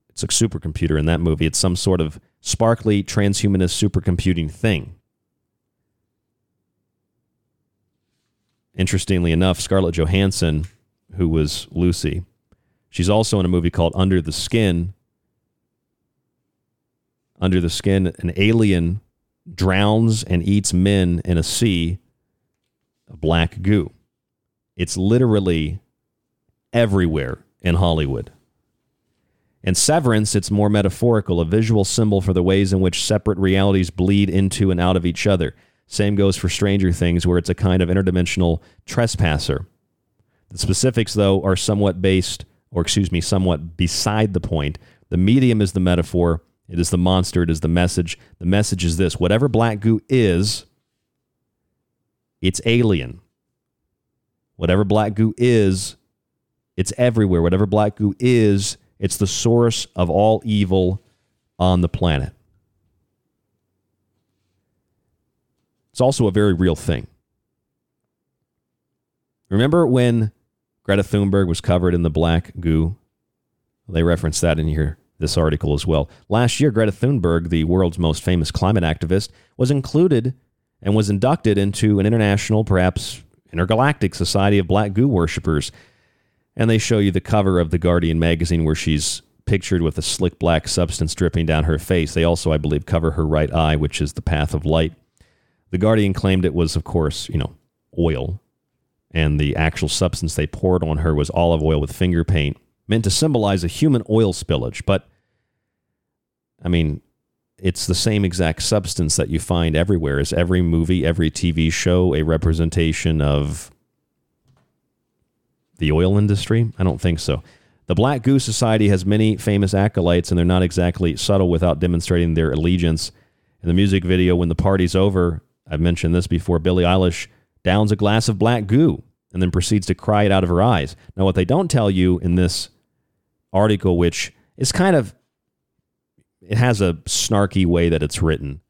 it's a supercomputer in that movie. It's some sort of sparkly transhumanist supercomputing thing. Interestingly enough, Scarlett Johansson, who was Lucy, she's also in a movie called Under the Skin. Under the Skin, an alien drowns and eats men in a sea of black goo. It's literally everywhere in Hollywood. In Severance, it's more metaphorical, a visual symbol for the ways in which separate realities bleed into and out of each other. Same goes for Stranger Things, where it's a kind of interdimensional trespasser. The specifics, though, are somewhat based, or excuse me, somewhat beside the point. The medium is the metaphor, it is the monster, it is the message. The message is this whatever black goo is, it's alien. Whatever black goo is, it's everywhere. Whatever black goo is, it's the source of all evil on the planet. It's also a very real thing. Remember when Greta Thunberg was covered in the black goo? They reference that in here this article as well. Last year, Greta Thunberg, the world's most famous climate activist, was included and was inducted into an international, perhaps intergalactic society of black goo worshippers. And they show you the cover of the Guardian magazine where she's pictured with a slick black substance dripping down her face. They also, I believe, cover her right eye, which is the path of light. The Guardian claimed it was, of course, you know, oil, and the actual substance they poured on her was olive oil with finger paint, meant to symbolize a human oil spillage. But, I mean, it's the same exact substance that you find everywhere. Is every movie, every TV show a representation of the oil industry? I don't think so. The Black Goose Society has many famous acolytes, and they're not exactly subtle without demonstrating their allegiance. In the music video, when the party's over, I've mentioned this before. Billie Eilish downs a glass of black goo and then proceeds to cry it out of her eyes. Now, what they don't tell you in this article, which is kind of, it has a snarky way that it's written.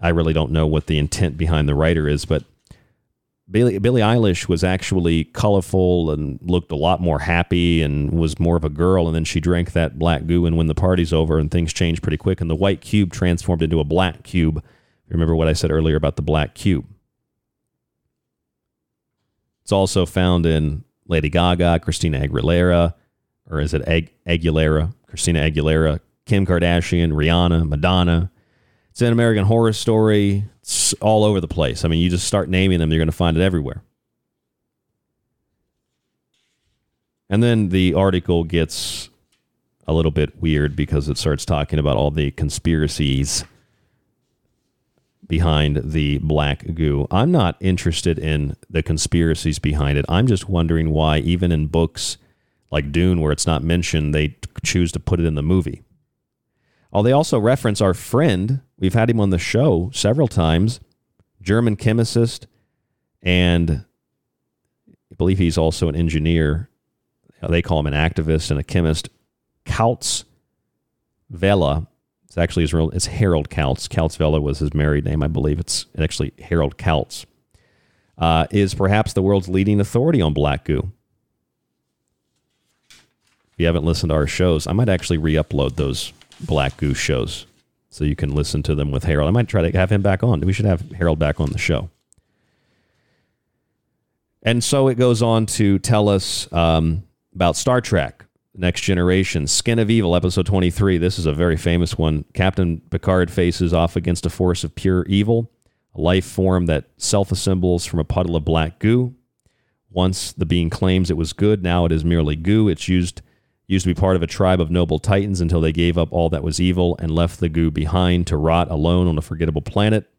I really don't know what the intent behind the writer is, but Billie, Billie Eilish was actually colorful and looked a lot more happy and was more of a girl. And then she drank that black goo, and when the party's over, and things changed pretty quick, and the white cube transformed into a black cube Remember what I said earlier about the black cube. It's also found in Lady Gaga, Christina Aguilera, or is it Ag- Aguilera? Christina Aguilera, Kim Kardashian, Rihanna, Madonna. It's in American Horror Story. It's all over the place. I mean, you just start naming them, you're going to find it everywhere. And then the article gets a little bit weird because it starts talking about all the conspiracies behind the black goo. I'm not interested in the conspiracies behind it. I'm just wondering why, even in books like Dune, where it's not mentioned, they choose to put it in the movie. Oh, they also reference our friend. We've had him on the show several times, German chemist, and I believe he's also an engineer. They call him an activist and a chemist. Kautz Vella it's actually his real. It's Harald Kautz. Vella was his married name, I believe. It's actually Harald Kautz. Uh, is perhaps the world's leading authority on black goo. If you haven't listened to our shows, I might actually re-upload those black goo shows so you can listen to them with Harald. I might try to have him back on. We should have Harald back on the show. And so it goes on to tell us um, about Star Trek. Next Generation, Skin of Evil, episode 23. This is a very famous one. Captain Picard faces off against a force of pure evil, a life form that self assembles from a puddle of black goo. Once the being claims it was good, now it is merely goo. It's used used to be part of a tribe of noble titans until they gave up all that was evil and left the goo behind to rot alone on a forgettable planet.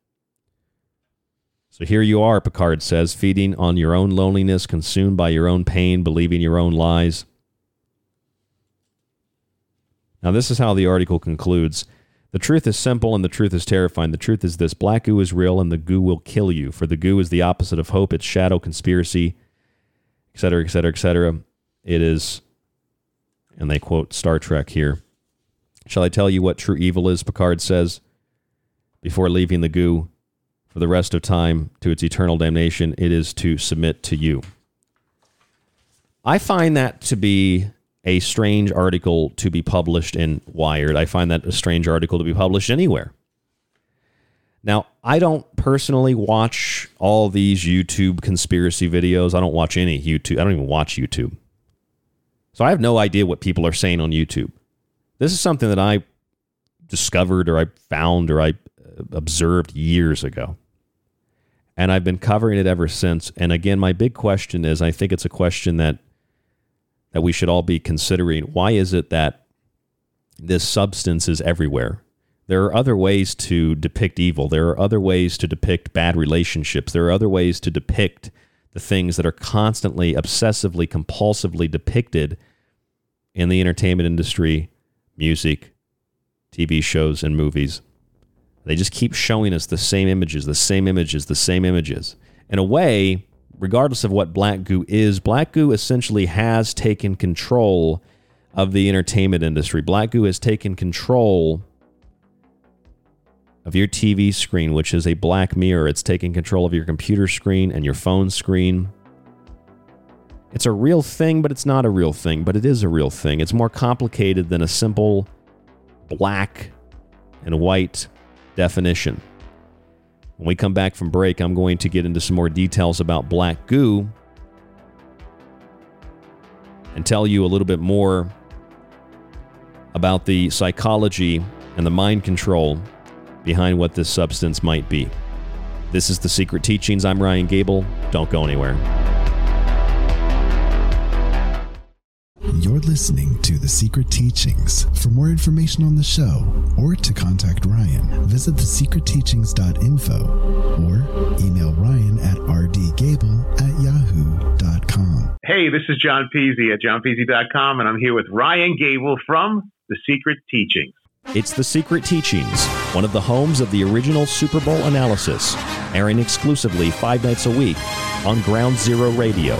So here you are, Picard says, feeding on your own loneliness, consumed by your own pain, believing your own lies. Now, this is how the article concludes. The truth is simple and the truth is terrifying. The truth is this black goo is real and the goo will kill you. For the goo is the opposite of hope, it's shadow, conspiracy, etc., etc., etc. It is, and they quote Star Trek here Shall I tell you what true evil is? Picard says before leaving the goo for the rest of time to its eternal damnation. It is to submit to you. I find that to be a strange article to be published in Wired. I find that a strange article to be published anywhere. Now, I don't personally watch all these YouTube conspiracy videos. I don't watch any YouTube. I don't even watch YouTube. So I have no idea what people are saying on YouTube. This is something that I discovered or I found or I uh, observed years ago. And I've been covering it ever since. And again, my big question is I think it's a question that that we should all be considering. Why is it that this substance is everywhere? There are other ways to depict evil. There are other ways to depict bad relationships. There are other ways to depict the things that are constantly, obsessively, compulsively depicted in the entertainment industry, music, TV shows, and movies. They just keep showing us the same images, the same images, the same images. In a way, regardless of what Black Goo is, Black Goo essentially has taken control of the entertainment industry. Black Goo has taken control of your TV screen, which is a black mirror. It's taking control of your computer screen and your phone screen. It's a real thing, but it's not a real thing, but it is a real thing. It's more complicated than a simple black and white definition. When we come back from break, I'm going to get into some more details about black goo and tell you a little bit more about the psychology and the mind control behind what this substance might be. This is The Secret Teachings. I'm Ryan Gable. Don't go anywhere. You're listening to The Secret Teachings. For more information on the show or to contact Ryan, visit thesecretteachings.info or email Ryan at rdgable at yahoo.com. Hey, this is John Peasy at johnpeasy.com, and I'm here with Ryan Gable from The Secret Teachings. It's The Secret Teachings, one of the homes of the original Super Bowl analysis, airing exclusively five nights a week on Ground Zero Radio.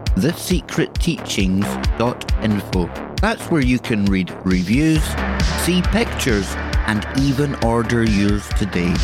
www.thesecretteachings.info. That's where you can read reviews, see pictures, and even order yours today.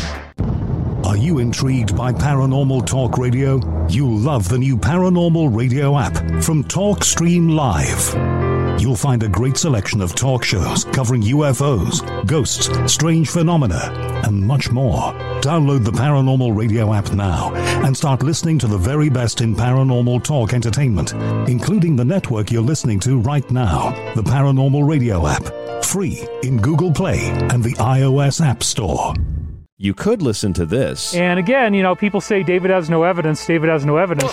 Are you intrigued by Paranormal Talk Radio? You'll love the new Paranormal Radio app from TalkStream Live. You'll find a great selection of talk shows covering UFOs, ghosts, strange phenomena, and much more. Download the Paranormal Radio app now and start listening to the very best in paranormal talk entertainment, including the network you're listening to right now, the Paranormal Radio app. Free in Google Play and the iOS App Store. You could listen to this. And again, you know, people say David has no evidence. David has no evidence.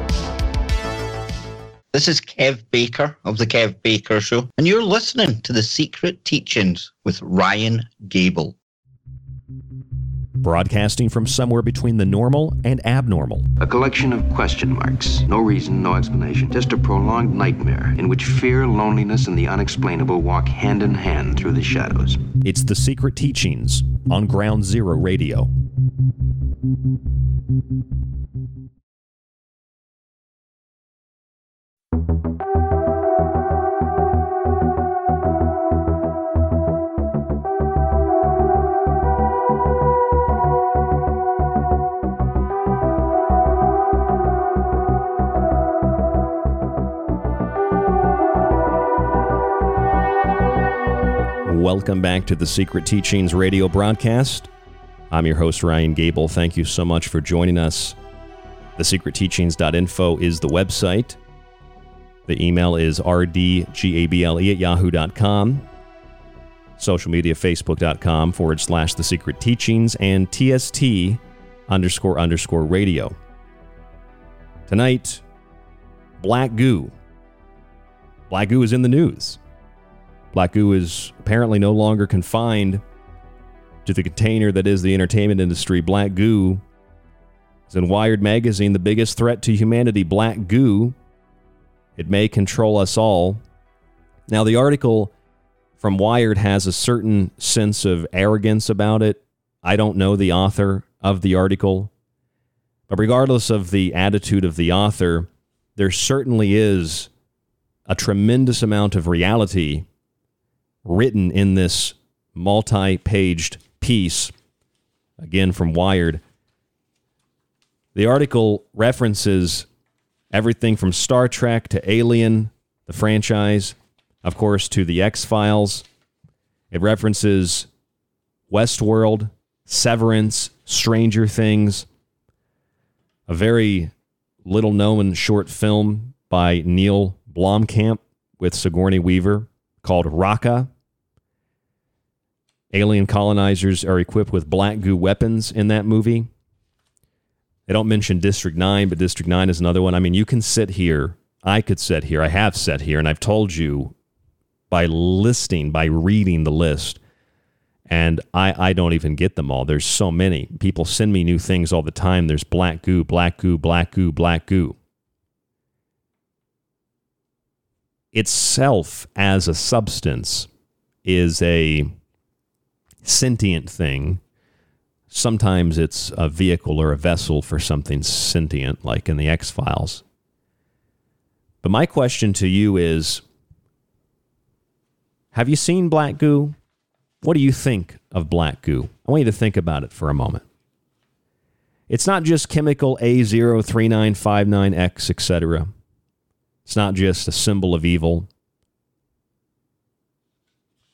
This is Kev Baker of The Kev Baker Show, and you're listening to The Secret Teachings with Ryan Gable. Broadcasting from somewhere between the normal and abnormal. A collection of question marks. No reason, no explanation. Just a prolonged nightmare in which fear, loneliness, and the unexplainable walk hand in hand through the shadows. It's The Secret Teachings on Ground Zero Radio. Welcome back to the Secret Teachings radio broadcast. I'm your host, Ryan Gable. Thank you so much for joining us. TheSecretTeachings.info is the website. The email is rdgable at yahoo.com. Social media, facebook.com forward slash The Secret Teachings and TST underscore underscore radio. Tonight, black goo. Black goo is in the news. Black goo is apparently no longer confined to the container that is the entertainment industry. Black goo is in Wired magazine, the biggest threat to humanity. Black goo. It may control us all. Now, the article from Wired has a certain sense of arrogance about it. I don't know the author of the article. But regardless of the attitude of the author, there certainly is a tremendous amount of reality written in this multi paged piece, again from Wired. The article references everything from Star Trek to Alien, the franchise, of course, to The X Files. It references Westworld, Severance, Stranger Things, a very little known short film by Neill Blomkamp with Sigourney Weaver called Rakka. Alien colonizers are equipped with black goo weapons in that movie. They don't mention District 9, but District 9 is another one. I mean, you can sit here. I could sit here. I have sat here, and I've told you by listing, by reading the list, and I, I don't even get them all. There's so many. People send me new things all the time. There's black goo, black goo, black goo, black goo. Itself as a substance is a sentient thing. Sometimes it's a vehicle or a vessel for something sentient, like in the X Files. But my question to you is Have you seen black goo? What do you think of black goo? I want you to think about it for a moment. It's not just chemical A03959X, etc. It's not just a symbol of evil.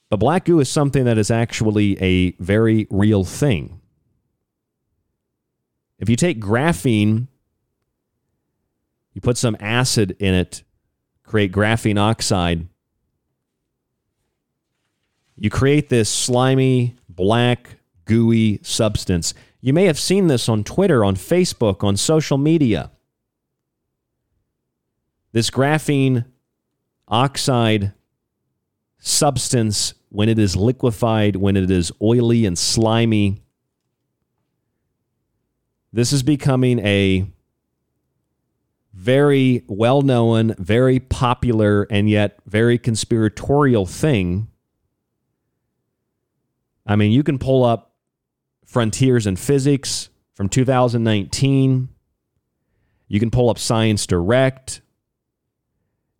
But black goo is something that is actually a very real thing. If you take graphene, you put some acid in it, create graphene oxide, you create this slimy, black, gooey substance. You may have seen this on Twitter, on Facebook, on social media. This graphene oxide substance, when it is liquefied, when it is oily and slimy, this is becoming a very well known, very popular, and yet very conspiratorial thing. I mean, you can pull up Frontiers in Physics from 2019. You can pull up Science Direct.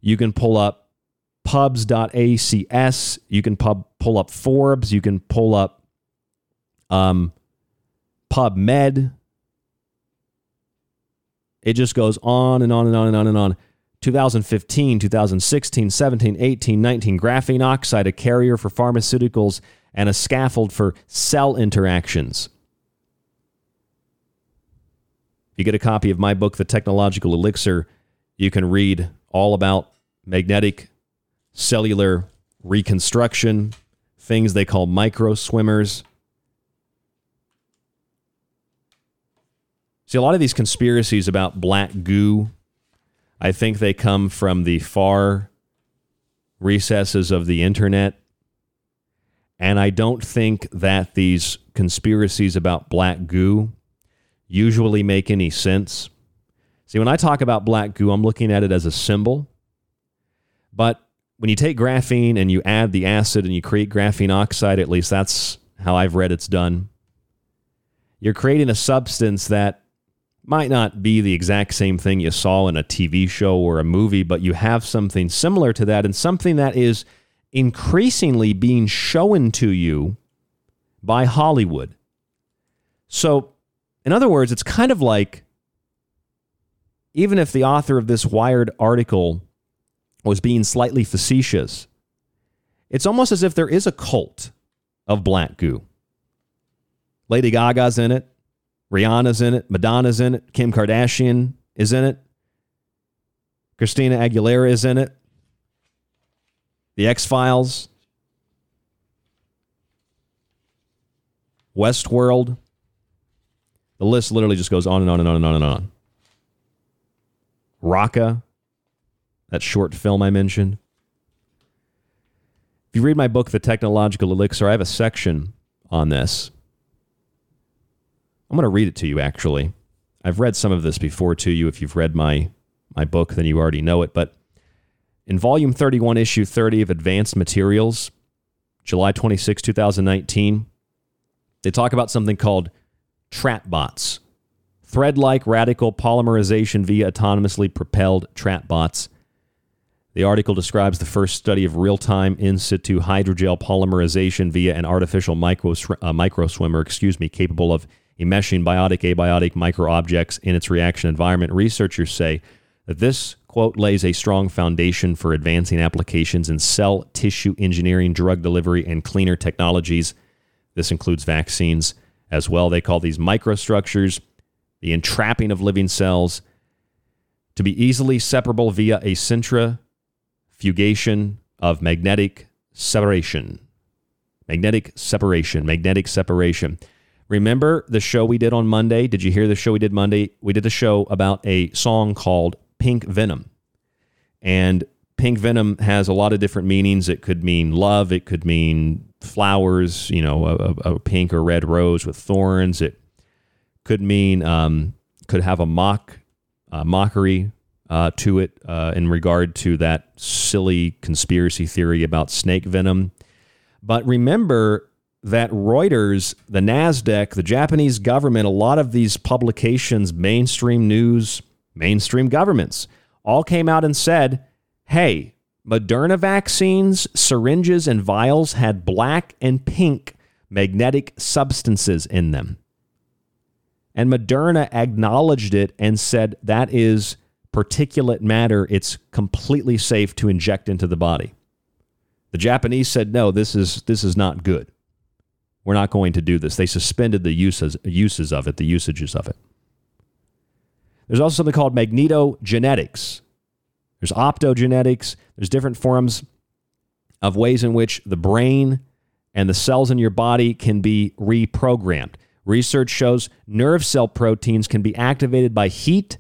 You can pull up pubs.acs. You can pub, pull up Forbes. You can pull up um, PubMed. It just goes on and on and on and on and on. 2015, 2016, 17, 18, 19, graphene oxide, a carrier for pharmaceuticals and a scaffold for cell interactions. If you get a copy of my book, The Technological Elixir, you can read all about magnetic cellular reconstruction, things they call micro swimmers. See, a lot of these conspiracies about black goo, I think they come from the far recesses of the internet. And I don't think that these conspiracies about black goo usually make any sense. See, when I talk about black goo, I'm looking at it as a symbol. But when you take graphene and you add the acid and you create graphene oxide, at least that's how I've read it's done, you're creating a substance that might not be the exact same thing you saw in a TV show or a movie, but you have something similar to that and something that is increasingly being shown to you by Hollywood. So, in other words, it's kind of like even if the author of this Wired article was being slightly facetious, It's almost as if there is a cult of black goo. Lady Gaga's in it, Rihanna's in it, Madonna's in it, Kim Kardashian is in it, Christina Aguilera is in it, The X Files, Westworld. The list literally just goes on and on and on and on and on. Rakka, that short film I mentioned. If you read my book, The Technological Elixir, I have a section on this. I'm going to read it to you, actually. I've read some of this before to you. If you've read my, my book, then you already know it. But in volume 31, issue 30 of Advanced Materials, July 26, 2019, they talk about something called trap bots thread like radical polymerization via autonomously propelled trap bots. The article describes the first study of real time in situ hydrogel polymerization via an artificial micro, uh, micro swimmer, excuse me, capable of enmeshing biotic abiotic micro objects in its reaction environment. Researchers say that this quote lays a strong foundation for advancing applications in cell tissue engineering, drug delivery, and cleaner technologies. This includes vaccines as well. They call these microstructures the entrapping of living cells to be easily separable via a centrifugation of magnetic separation. Magnetic separation, magnetic separation. Remember the show we did on Monday? Did you hear the show we did Monday? We did a show about a song called Pink Venom. And pink venom has a lot of different meanings. It could mean love, it could mean flowers, you know, a, a pink or red rose with thorns. It could mean um, could have a mock uh, mockery uh, to it uh, in regard to that silly conspiracy theory about snake venom. But remember that Reuters, the Nasdaq, the Japanese government, a lot of these publications, mainstream news, mainstream governments, all came out and said, "Hey, Moderna vaccines, syringes, and vials had black and pink magnetic substances in them. And Moderna acknowledged it and said that is particulate matter. It's completely safe to inject into the body. The Japanese said, no, this is, this is not good. We're not going to do this. They suspended the uses, uses of it, the usages of it. There's also something called magnetogenetics. There's optogenetics. There's different forms of ways in which the brain and the cells in your body can be reprogrammed. Research shows nerve cell proteins can be activated by heat,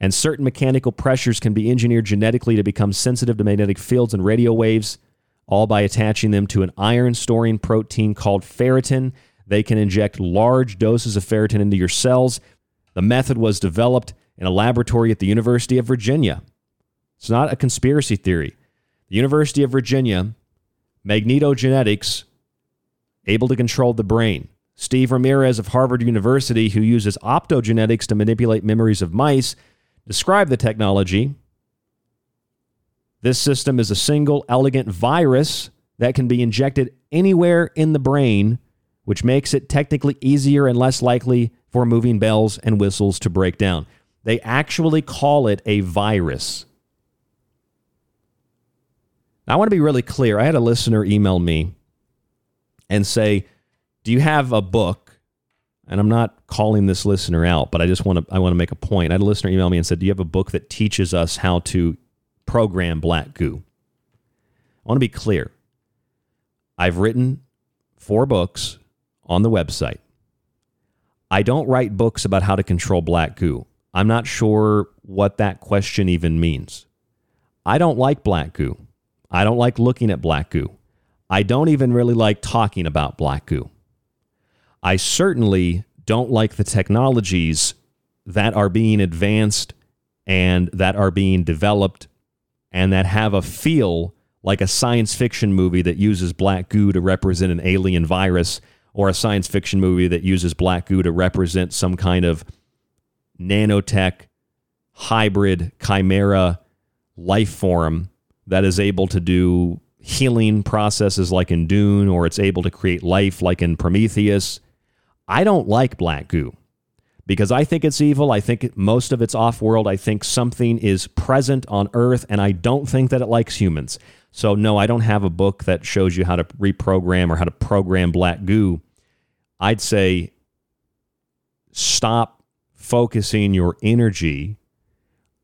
and certain mechanical pressures can be engineered genetically to become sensitive to magnetic fields and radio waves, all by attaching them to an iron storing protein called ferritin. They can inject large doses of ferritin into your cells. The method was developed in a laboratory at the University of Virginia. It's not a conspiracy theory. The University of Virginia, magnetogenetics, able to control the brain. Steve Ramirez of Harvard University, who uses optogenetics to manipulate memories of mice, described the technology. This system is a single elegant virus that can be injected anywhere in the brain, which makes it technically easier and less likely for moving bells and whistles to break down. They actually call it a virus. I want to be really clear. I had a listener email me and say, "Do you have a book?" And I'm not calling this listener out, but I just want to I want to make a point. I had a listener email me and said, "Do you have a book that teaches us how to program black goo?" I want to be clear. I've written four books on the website. I don't write books about how to control black goo. I'm not sure what that question even means. I don't like black goo. I don't like looking at black goo. I don't even really like talking about black goo. I certainly don't like the technologies that are being advanced and that are being developed and that have a feel like a science fiction movie that uses black goo to represent an alien virus or a science fiction movie that uses black goo to represent some kind of nanotech hybrid chimera life form that is able to do healing processes like in Dune, or it's able to create life like in Prometheus. I don't like black goo because I think it's evil. I think most of it's off world. I think something is present on Earth, and I don't think that it likes humans. So, no, I don't have a book that shows you how to reprogram or how to program black goo. I'd say stop focusing your energy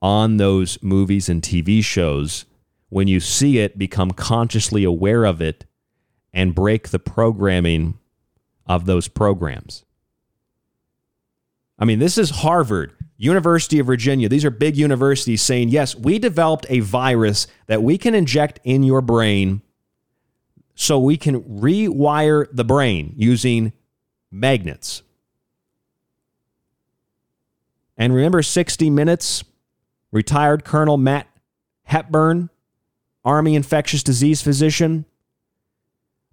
on those movies and TV shows. When you see it, become consciously aware of it and break the programming of those programs. I mean, this is Harvard, University of Virginia. These are big universities saying, yes, we developed a virus that we can inject in your brain so we can rewire the brain using magnets. And remember 60 Minutes? Retired Colonel Matt Hepburn, Army infectious disease physician.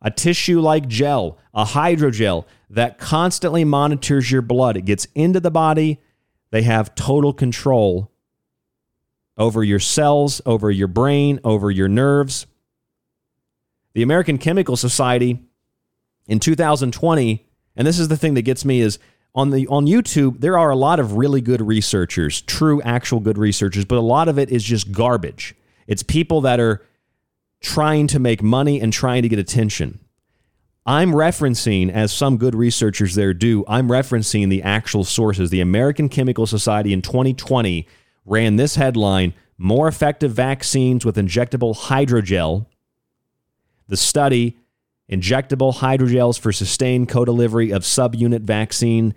A tissue like gel, a hydrogel that constantly monitors your blood. It gets into the body. They have total control over your cells, over your brain, over your nerves. The American Chemical Society in 2020, and this is the thing that gets me is on the on YouTube, there are a lot of really good researchers, true actual good researchers, but a lot of it is just garbage. It's people that are trying to make money and trying to get attention. I'm referencing, as some good researchers there do, I'm referencing the actual sources. The American Chemical Society in 2020 ran this headline More effective vaccines with injectable hydrogel. The study injectable hydrogels for sustained co-delivery of subunit vaccine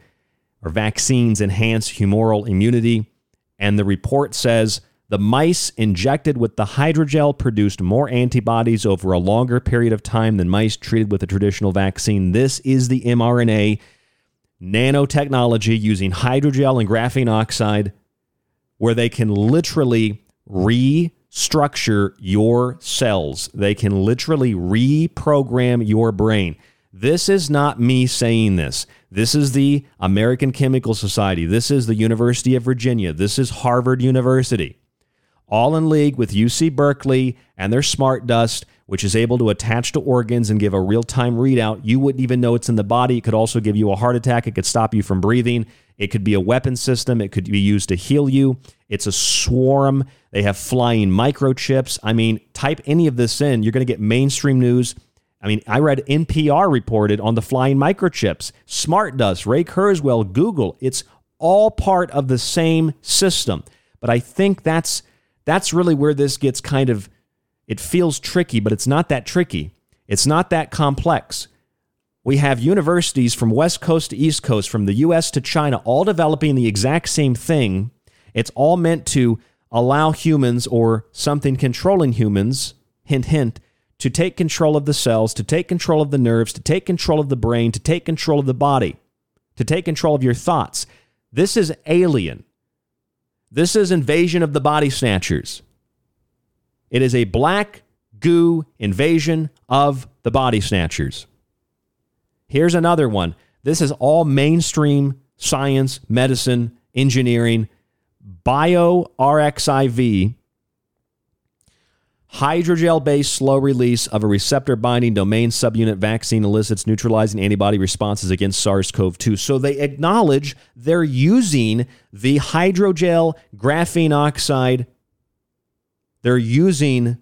or vaccines enhance humoral immunity and the report says the mice injected with the hydrogel produced more antibodies over a longer period of time than mice treated with a traditional vaccine this is the mRNA nanotechnology using hydrogel and graphene oxide where they can literally restructure your cells. They can literally reprogram your brain. This is not me saying this. This is the American Chemical Society. This is the University of Virginia. This is Harvard University. All in league with UC Berkeley and their smart dust, which is able to attach to organs and give a real time readout. You wouldn't even know it's in the body. It could also give you a heart attack. It could stop you from breathing. It could be a weapon system. It could be used to heal you. It's a swarm. They have flying microchips. I mean, type any of this in, you're going to get mainstream news. I mean, I read NPR reported on the flying microchips, Smart Dust, Ray Kurzweil, Google. It's all part of the same system. But I think that's that's really where this gets kind of it feels tricky, but it's not that tricky. It's not that complex. We have universities from West Coast to East Coast, from the US to China, all developing the exact same thing. It's all meant to allow humans or something controlling humans, hint, hint, to take control of the cells, to take control of the nerves, to take control of the brain, to take control of the body, to take control of your thoughts. This is alien. This is invasion of the body snatchers. It is a black goo invasion of the body snatchers. Here's another one. This is all mainstream science, medicine, engineering, BioRxiv, hydrogel based slow release of a receptor binding domain subunit vaccine elicits neutralizing antibody responses against SARS CoV 2. So they acknowledge they're using the hydrogel graphene oxide they're using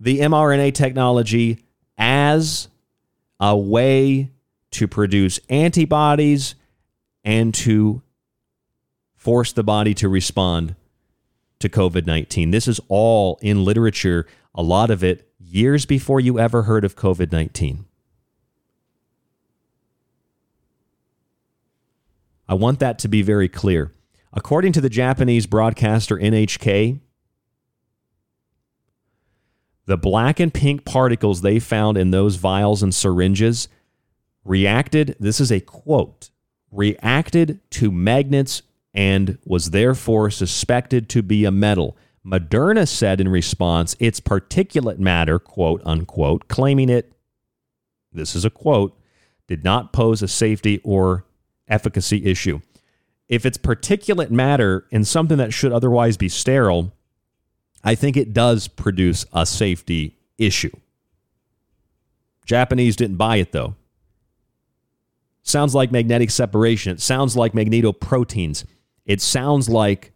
the mRNA technology as a way to produce antibodies and to force the body to respond to COVID 19. This is all in literature, a lot of it years before you ever heard of COVID 19. I want that to be very clear. According to the Japanese broadcaster NHK, the black and pink particles they found in those vials and syringes reacted, this is a quote, reacted to magnets and was therefore suspected to be a metal. Moderna said in response, it's particulate matter, quote unquote, claiming it, this is a quote, did not pose a safety or efficacy issue. If it's particulate matter in something that should otherwise be sterile, I think it does produce a safety issue. Japanese didn't buy it though. sounds like magnetic separation. It sounds like magnetoproteins. It sounds like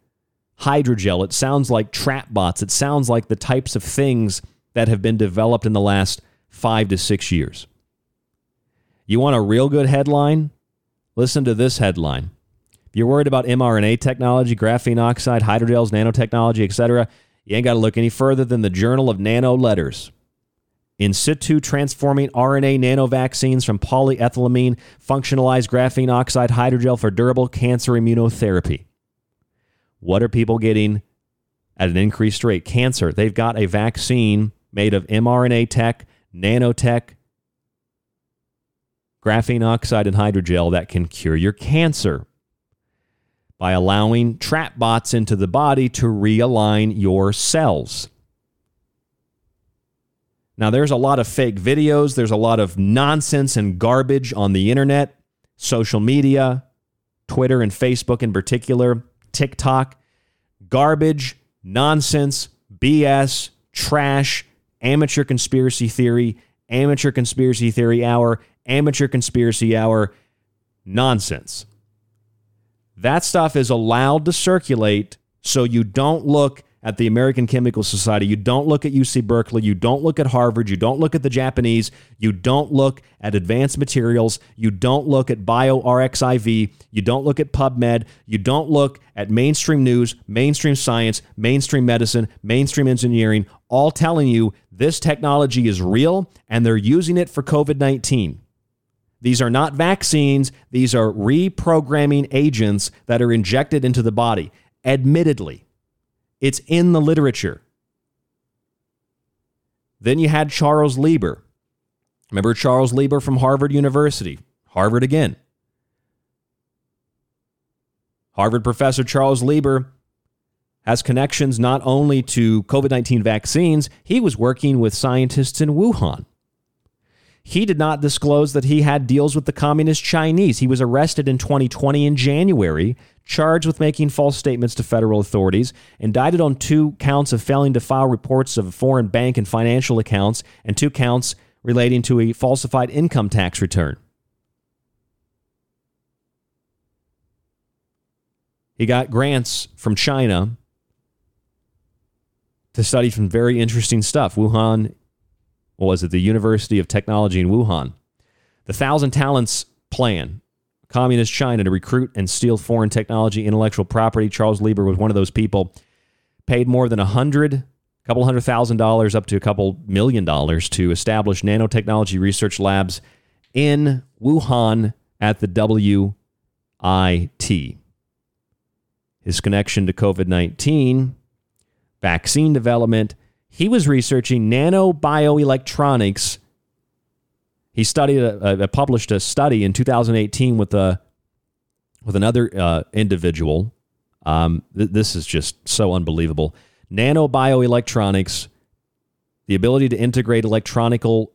hydrogel. It sounds like trap bots. It sounds like the types of things that have been developed in the last five to six years. You want a real good headline? Listen to this headline. If you're worried about mRNA technology, graphene oxide, hydrogels, nanotechnology, etc., you ain't got to look any further than the Journal of Nano Letters. In situ transforming RNA nanovaccines from polyethylamine functionalized graphene oxide hydrogel for durable cancer immunotherapy. What are people getting at an increased rate? Cancer. They've got a vaccine made of mRNA tech, nanotech, graphene oxide, and hydrogel that can cure your cancer by allowing trap bots into the body to realign your cells. Now, there's a lot of fake videos, there's a lot of nonsense and garbage on the internet, social media, Twitter and Facebook in particular, TikTok. Garbage, nonsense, BS, trash, amateur conspiracy theory, amateur conspiracy theory hour, amateur conspiracy hour, nonsense. That stuff is allowed to circulate so you don't look at the American Chemical Society. You don't look at UC Berkeley. You don't look at Harvard. You don't look at the Japanese. You don't look at advanced materials. You don't look at BioRxiv. You don't look at PubMed. You don't look at mainstream news, mainstream science, mainstream medicine, mainstream engineering, all telling you this technology is real and they're using it for COVID 19. These are not vaccines, these are reprogramming agents that are injected into the body. Admittedly, it's in the literature. Then you had Charles Lieber. Remember Charles Lieber from Harvard University? Harvard again. Harvard professor Charles Lieber has connections not only to COVID 19 vaccines, he was working with scientists in Wuhan. He did not disclose that he had deals with the communist Chinese. He was arrested in 2020 in January, charged with making false statements to federal authorities, indicted on two counts of failing to file reports of foreign bank and financial accounts, and two counts relating to a falsified income tax return. He got grants from China to study some very interesting stuff. Wuhan what was it, the University of Technology in Wuhan. The Thousand Talents Plan, Communist China to recruit and steal foreign technology, intellectual property. Charles Lieber was one of those people. Paid more than a hundred, a couple hundred thousand dollars, up to a couple million dollars to establish nanotechnology research labs in Wuhan at the WIT. His connection to COVID 19, vaccine development, he was researching nanobioelectronics. He studied, a, a, published a study in 2018 with a with another uh, individual. Um, th- this is just so unbelievable. Nanobioelectronics, the ability to integrate electronical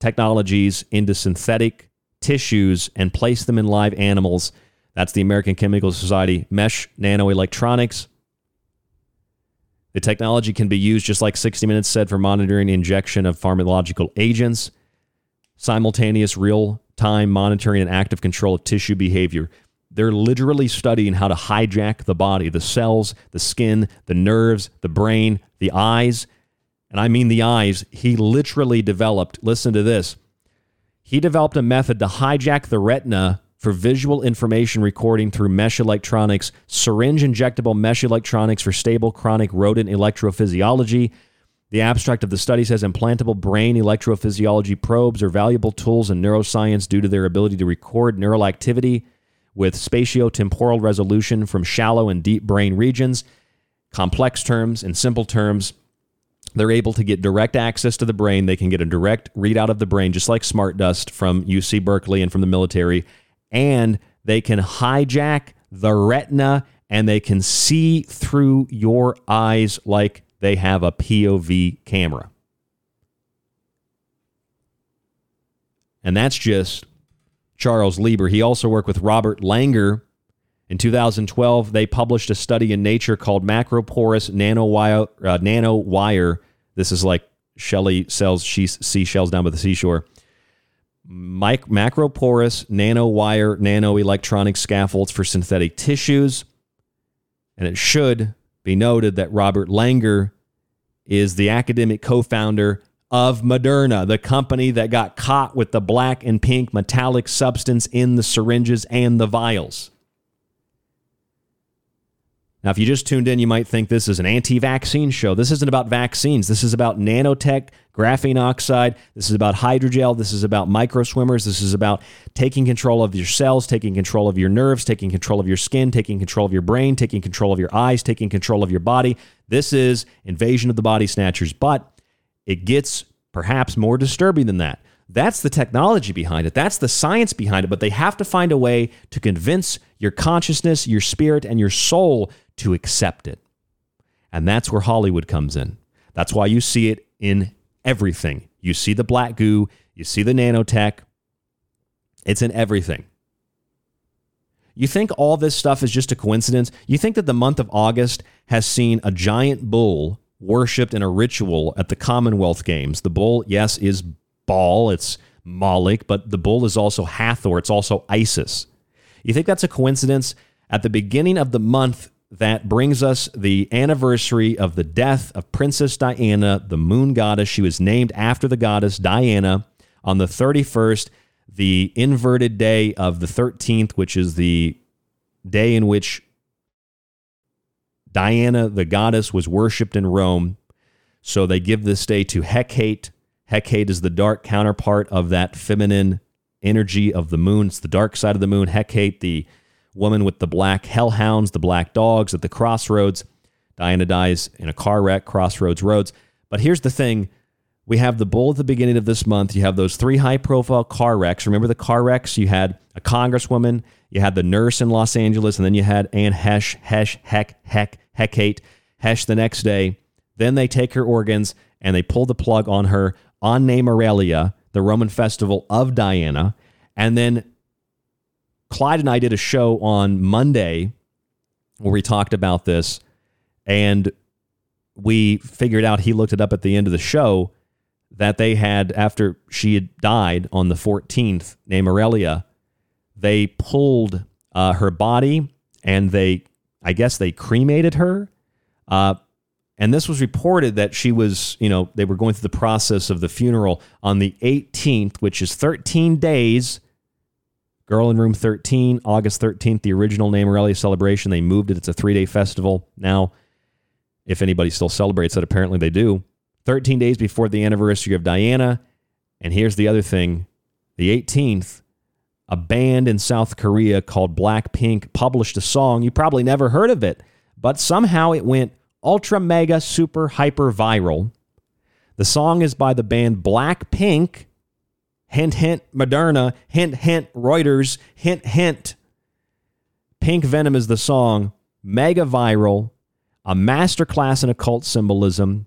technologies into synthetic tissues and place them in live animals. That's the American Chemical Society. Mesh nanoelectronics. The technology can be used, just like 60 Minutes said, for monitoring injection of pharmacological agents, simultaneous real time monitoring and active control of tissue behavior. They're literally studying how to hijack the body, the cells, the skin, the nerves, the brain, the eyes. And I mean the eyes. He literally developed, listen to this. He developed a method to hijack the retina for visual information recording through mesh electronics, syringe injectable mesh electronics for stable chronic rodent electrophysiology. The abstract of the study says implantable brain electrophysiology probes are valuable tools in neuroscience due to their ability to record neural activity with spatiotemporal resolution from shallow and deep brain regions. Complex terms and simple terms, they're able to get direct access to the brain. They can get a direct readout of the brain, just like Smart Dust from UC Berkeley and from the military and they can hijack the retina and they can see through your eyes like they have a POV camera. And that's just Charles Lieber. He also worked with Robert Langer. In 2012, they published a study in Nature called Macroporous Nanowire. Uh, nanowire. This is like Shelley sells seashells down by the seashore mic- macroporous nanowire nanoelectronic scaffolds for synthetic tissues. And it should be noted that Robert Langer is the academic co founder of Moderna, the company that got caught with the black and pink metallic substance in the syringes and the vials. Now, if you just tuned in, you might think this is an anti vaccine show. This isn't about vaccines. This is about nanotech, graphene oxide. This is about hydrogel. This is about micro swimmers. This is about taking control of your cells, taking control of your nerves, taking control of your skin, taking control of your brain, taking control of your eyes, taking control of your body. This is invasion of the body snatchers, but it gets perhaps more disturbing than that. That's the technology behind it. That's the science behind it. But they have to find a way to convince your consciousness, your spirit, and your soul to accept it. And that's where Hollywood comes in. That's why you see it in everything. You see the black goo, you see the nanotech, it's in everything. You think all this stuff is just a coincidence? You think that the month of August has seen a giant bull worshipped in a ritual at the Commonwealth Games? The bull, yes, is Baal, it's Moloch, but the bull is also Hathor, it's also Isis. You think that's a coincidence? At the beginning of the month, that brings us the anniversary of the death of Princess Diana, the moon goddess. She was named after the goddess Diana on the 31st, the inverted day of the 13th, which is the day in which Diana, the goddess, was worshipped in Rome. So they give this day to Hecate. Hecate is the dark counterpart of that feminine energy of the moon. It's the dark side of the moon. Hecate, the woman with the black hellhounds, the black dogs at the crossroads. Diana dies in a car wreck, Crossroads Roads. But here's the thing we have the bull at the beginning of this month. You have those three high profile car wrecks. Remember the car wrecks? You had a congresswoman, you had the nurse in Los Angeles, and then you had Anne Heche, Hesh, Heck, Heck, Hecate, Hesh the next day. Then they take her organs and they pull the plug on her on Nemoralia, the Roman festival of Diana. And then Clyde and I did a show on Monday where we talked about this, and we figured out he looked it up at the end of the show that they had after she had died on the 14th, Nemoralia, they pulled uh, her body and they, I guess, they cremated her. Uh, and this was reported that she was, you know, they were going through the process of the funeral on the 18th, which is 13 days Girl in Room 13, August 13th, the original name Nemoralia celebration. They moved it. It's a three day festival now. If anybody still celebrates it, apparently they do. 13 days before the anniversary of Diana. And here's the other thing the 18th, a band in South Korea called Blackpink published a song. You probably never heard of it, but somehow it went ultra mega super hyper viral. The song is by the band Blackpink Hint, hint, Moderna. Hint, hint, Reuters. Hint, hint. Pink Venom is the song. Mega viral. A masterclass in occult symbolism.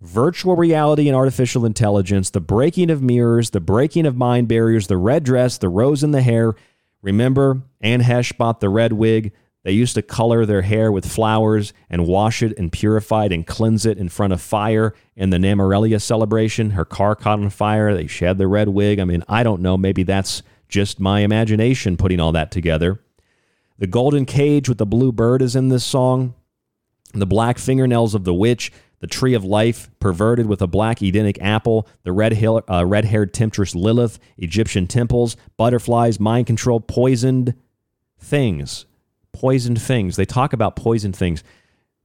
Virtual reality and artificial intelligence. The breaking of mirrors. The breaking of mind barriers. The red dress. The rose in the hair. Remember, Anne Heche bought the red wig. They used to color their hair with flowers and wash it and purify it and cleanse it in front of fire in the Nemoralia celebration. Her car caught on fire. They shed the red wig. I mean, I don't know. Maybe that's just my imagination putting all that together. The golden cage with the blue bird is in this song. The black fingernails of the witch, the tree of life, perverted with a black Edenic apple, the red uh, red haired temptress Lilith, Egyptian temples, butterflies, mind control, poisoned things poisoned things. They talk about poisoned things.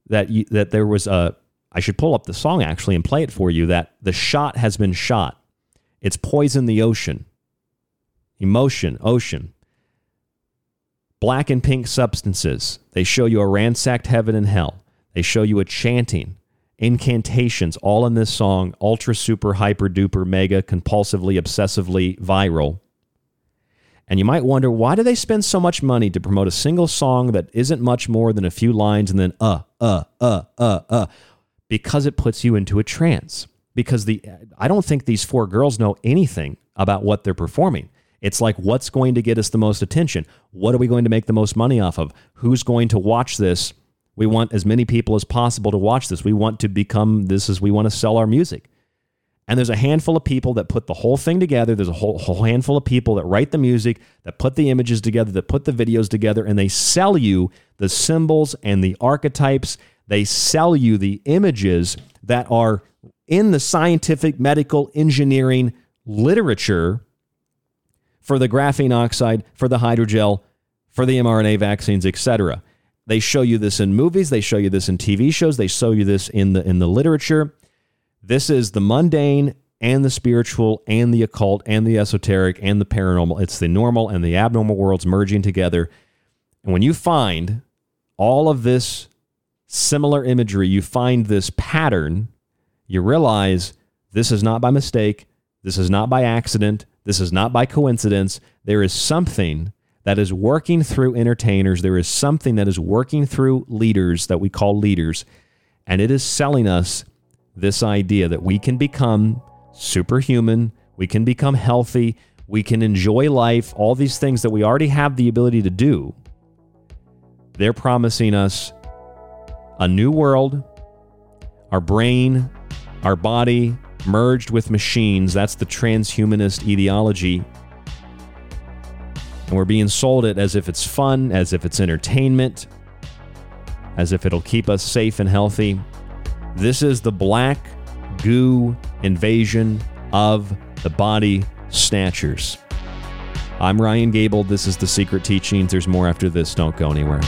That you, that there was a. I should pull up the song actually and play it for you. That the shot has been shot. It's poison the ocean. Emotion, ocean. Black and pink substances. They show you a ransacked heaven and hell. They show you a chanting, incantations, all in this song, ultra super hyper duper mega compulsively obsessively viral. And you might wonder why do they spend so much money to promote a single song that isn't much more than a few lines and then uh uh uh uh uh because it puts you into a trance. Because the I don't think these four girls know anything about what they're performing. It's like what's going to get us the most attention? What are we going to make the most money off of? Who's going to watch this? We want as many people as possible to watch this. We want to become this as we want to sell our music. And there's a handful of people that put the whole thing together. There's a whole, whole handful of people that write the music, that put the images together, that put the videos together, and they sell you the symbols and the archetypes. They sell you the images that are in the scientific, medical, engineering literature for the graphene oxide, for the hydrogel, for the mRNA vaccines, etc. They show you this in movies, they show you this in TV shows, they show you this in the in the literature. This is the mundane and the spiritual and the occult and the esoteric and the paranormal. It's the normal and the abnormal worlds merging together. And when you find all of this similar imagery, you find this pattern, you realize this is not by mistake, this is not by accident, this is not by coincidence. There is something that is working through entertainers, there is something that is working through leaders that we call leaders, and it is selling us this idea that we can become superhuman, we can become healthy, we can enjoy life, all these things that we already have the ability to do. They're promising us a new world, our brain, our body merged with machines. That's the transhumanist ideology. And we're being sold it as if it's fun, as if it's entertainment, as if it'll keep us safe and healthy. This is the black goo invasion of the body snatchers. I'm Ryan Gable. This is The Secret Teachings. There's more after this. Don't go anywhere.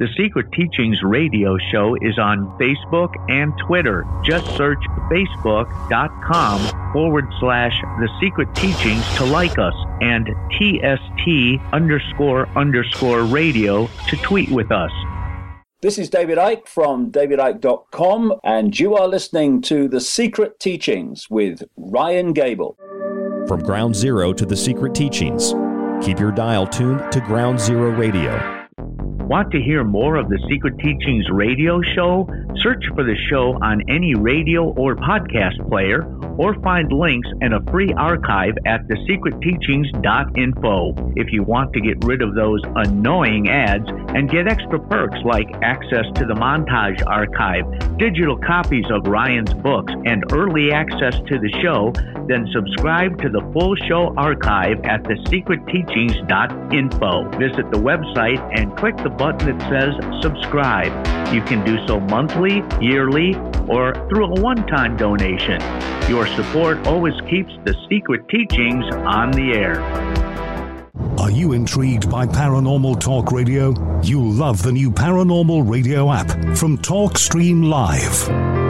The Secret Teachings radio show is on Facebook and Twitter. Just search facebook.com forward slash The Secret Teachings to like us and TST underscore underscore radio to tweet with us. This is David Icke from davidicke.com, and you are listening to The Secret Teachings with Ryan Gable. From Ground Zero to The Secret Teachings, keep your dial tuned to Ground Zero Radio. Want to hear more of the Secret Teachings radio show? Search for the show on any radio or podcast player or find links and a free archive at thesecretteachings.info. If you want to get rid of those annoying ads and get extra perks like access to the montage archive, digital copies of Ryan's books, and early access to the show, then subscribe to the full show archive at thesecretteachings.info. Visit the website and click the button that says subscribe. You can do so monthly, yearly, or through a one time donation. Your support always keeps the secret teachings on the air. Are you intrigued by Paranormal Talk Radio? You'll love the new Paranormal Radio app from TalkStream Live.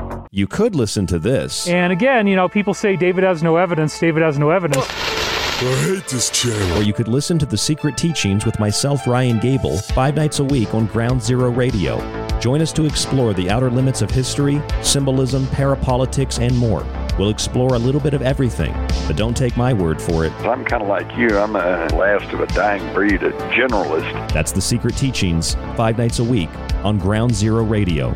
You could listen to this. And again, you know, people say David has no evidence, David has no evidence. I hate this channel. Or you could listen to The Secret Teachings with myself, Ryan Gable, five nights a week on Ground Zero Radio. Join us to explore the outer limits of history, symbolism, parapolitics, and more. We'll explore a little bit of everything, but don't take my word for it. I'm kind of like you. I'm a last of a dying breed, a generalist. That's The Secret Teachings, five nights a week on Ground Zero Radio.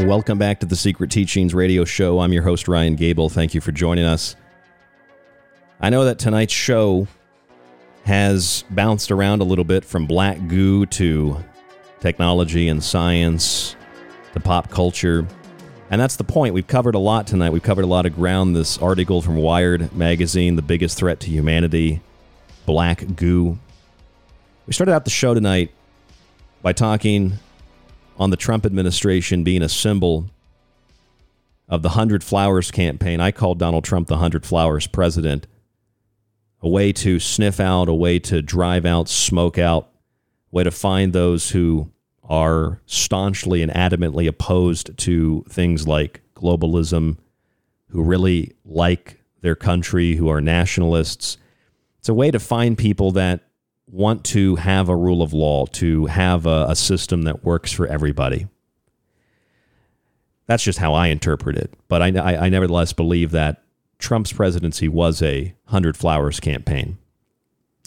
Welcome back to the Secret Teachings radio show. I'm your host, Ryan Gable. Thank you for joining us. I know that tonight's show has bounced around a little bit from black goo to technology and science to pop culture. And that's the point. We've covered a lot tonight. We've covered a lot of ground. This article from Wired magazine, The Biggest Threat to Humanity, Black Goo. We started out the show tonight by talking on the Trump administration being a symbol of the 100 Flowers campaign. I called Donald Trump the 100 Flowers president. A way to sniff out, a way to drive out, smoke out, a way to find those who are staunchly and adamantly opposed to things like globalism, who really like their country, who are nationalists. It's a way to find people that want to have a rule of law, to have a, a system that works for everybody. That's just how I interpret it. But I, I, I nevertheless believe that Trump's presidency was a hundred flowers campaign.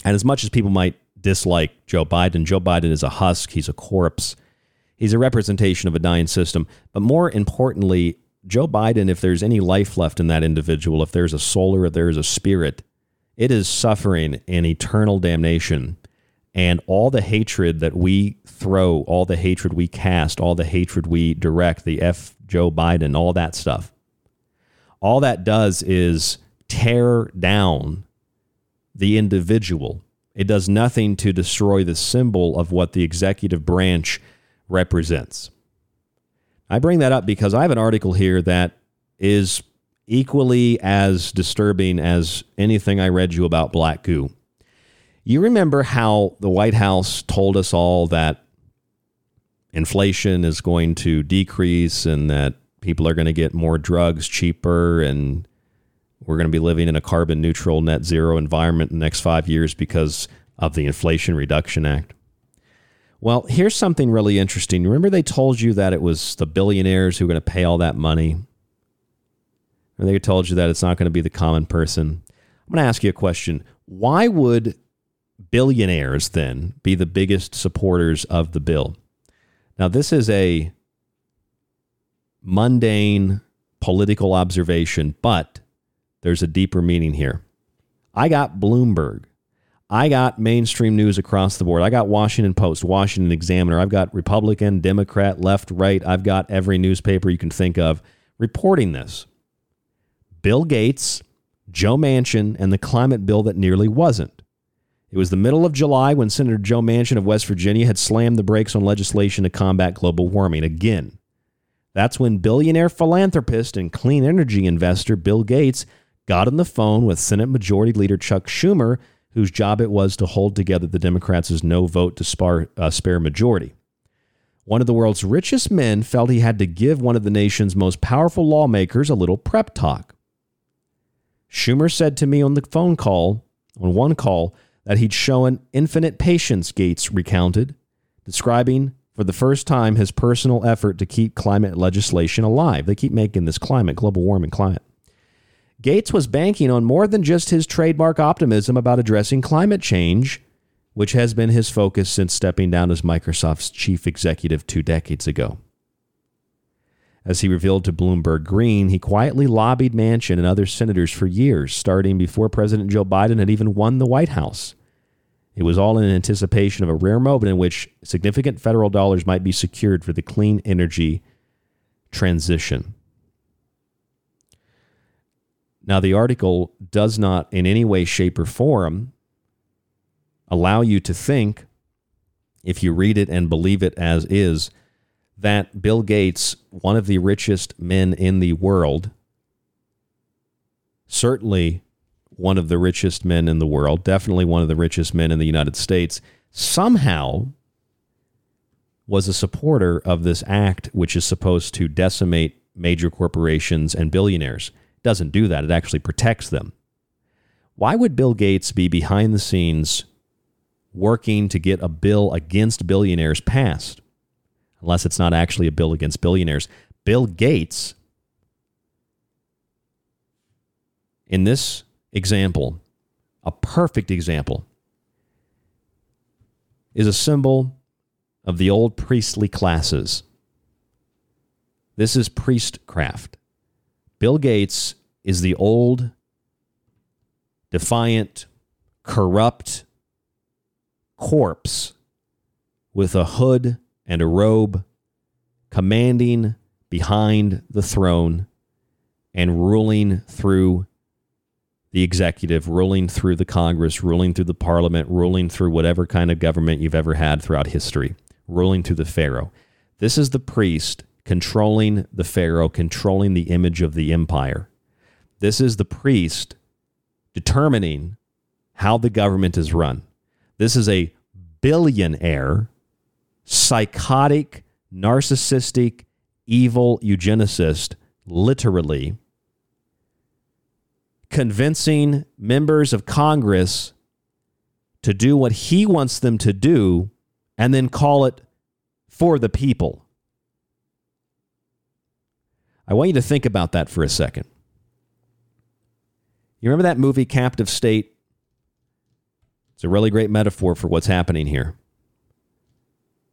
And as much as people might dislike Joe Biden, Joe Biden is a husk, he's a corpse, he's a representation of a dying system. But more importantly, Joe Biden, if there's any life left in that individual, if there's a soul or if there's a spirit, it is suffering and eternal damnation. And all the hatred that we throw, all the hatred we cast, all the hatred we direct, the F Joe Biden, all that stuff, all that does is tear down the individual. It does nothing to destroy the symbol of what the executive branch represents. I bring that up because I have an article here that is equally as disturbing as anything I read you about black goo. You remember how the White House told us all that inflation is going to decrease and that people are going to get more drugs cheaper and we're going to be living in a carbon neutral net zero environment in the next 5 years because of the Inflation Reduction Act. Well, here's something really interesting. Remember they told you that it was the billionaires who were going to pay all that money? or they told you that it's not going to be the common person. I'm going to ask you a question. Why would billionaires then be the biggest supporters of the bill? Now, this is a mundane political observation, but there's a deeper meaning here. I got Bloomberg. I got mainstream news across the board. I got Washington Post, Washington Examiner. I've got Republican, Democrat, left, right. I've got every newspaper you can think of reporting this. Bill Gates, Joe Manchin, and the climate bill that nearly wasn't. It was the middle of July when Senator Joe Manchin of West Virginia had slammed the brakes on legislation to combat global warming again. That's when billionaire philanthropist and clean energy investor Bill Gates got on the phone with Senate Majority Leader Chuck Schumer, whose job it was to hold together the Democrats' no vote to spar, uh, spare majority. One of the world's richest men felt he had to give one of the nation's most powerful lawmakers a little prep talk. Schumer said to me on the phone call, on one call, that he'd shown infinite patience, Gates recounted, describing for the first time his personal effort to keep climate legislation alive. They keep making this climate, global warming climate. Gates was banking on more than just his trademark optimism about addressing climate change, which has been his focus since stepping down as Microsoft's chief executive two decades ago. As he revealed to Bloomberg Green, he quietly lobbied Manchin and other senators for years, starting before President Joe Biden had even won the White House. It was all in anticipation of a rare moment in which significant federal dollars might be secured for the clean energy transition. Now, the article does not in any way, shape, or form allow you to think, if you read it and believe it as is, that Bill Gates, one of the richest men in the world, certainly one of the richest men in the world, definitely one of the richest men in the United States, somehow was a supporter of this act, which is supposed to decimate major corporations and billionaires. It doesn't do that, it actually protects them. Why would Bill Gates be behind the scenes working to get a bill against billionaires passed? unless it's not actually a bill against billionaires. Bill Gates, in this example, a perfect example, is a symbol of the old priestly classes. This is priestcraft. Bill Gates is the old, defiant, corrupt corpse with a hood and a robe, commanding behind the throne and ruling through the executive, ruling through the Congress, ruling through the parliament, ruling through whatever kind of government you've ever had throughout history, ruling through the Pharaoh. This is the priest controlling the Pharaoh, controlling the image of the empire. This is the priest determining how the government is run. This is a billionaire, psychotic, narcissistic, evil eugenicist, literally convincing members of Congress to do what he wants them to do and then call it for the people. I want you to think about that for a second. You remember that movie, Captive State? It's a really great metaphor for what's happening here.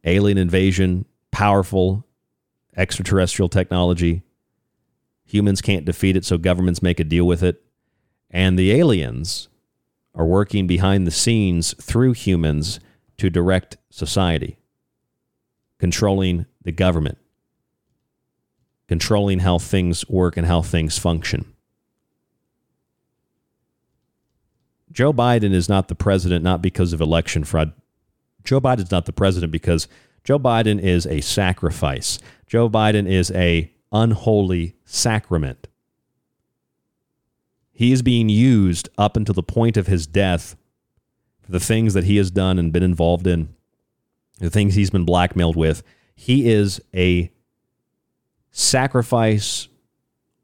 Alien invasion, powerful extraterrestrial technology. Humans can't defeat it, so governments make a deal with it. And the aliens are working behind the scenes through humans to direct society, controlling the government, controlling how things work and how things function. Joe Biden is not the president not because of election fraud. Joe Biden is not the president because Joe Biden is a sacrifice. Joe Biden is a unholy sacrament. He is being used up until the point of his death for the things that he has done and been involved in, the things he's been blackmailed with. He is a sacrifice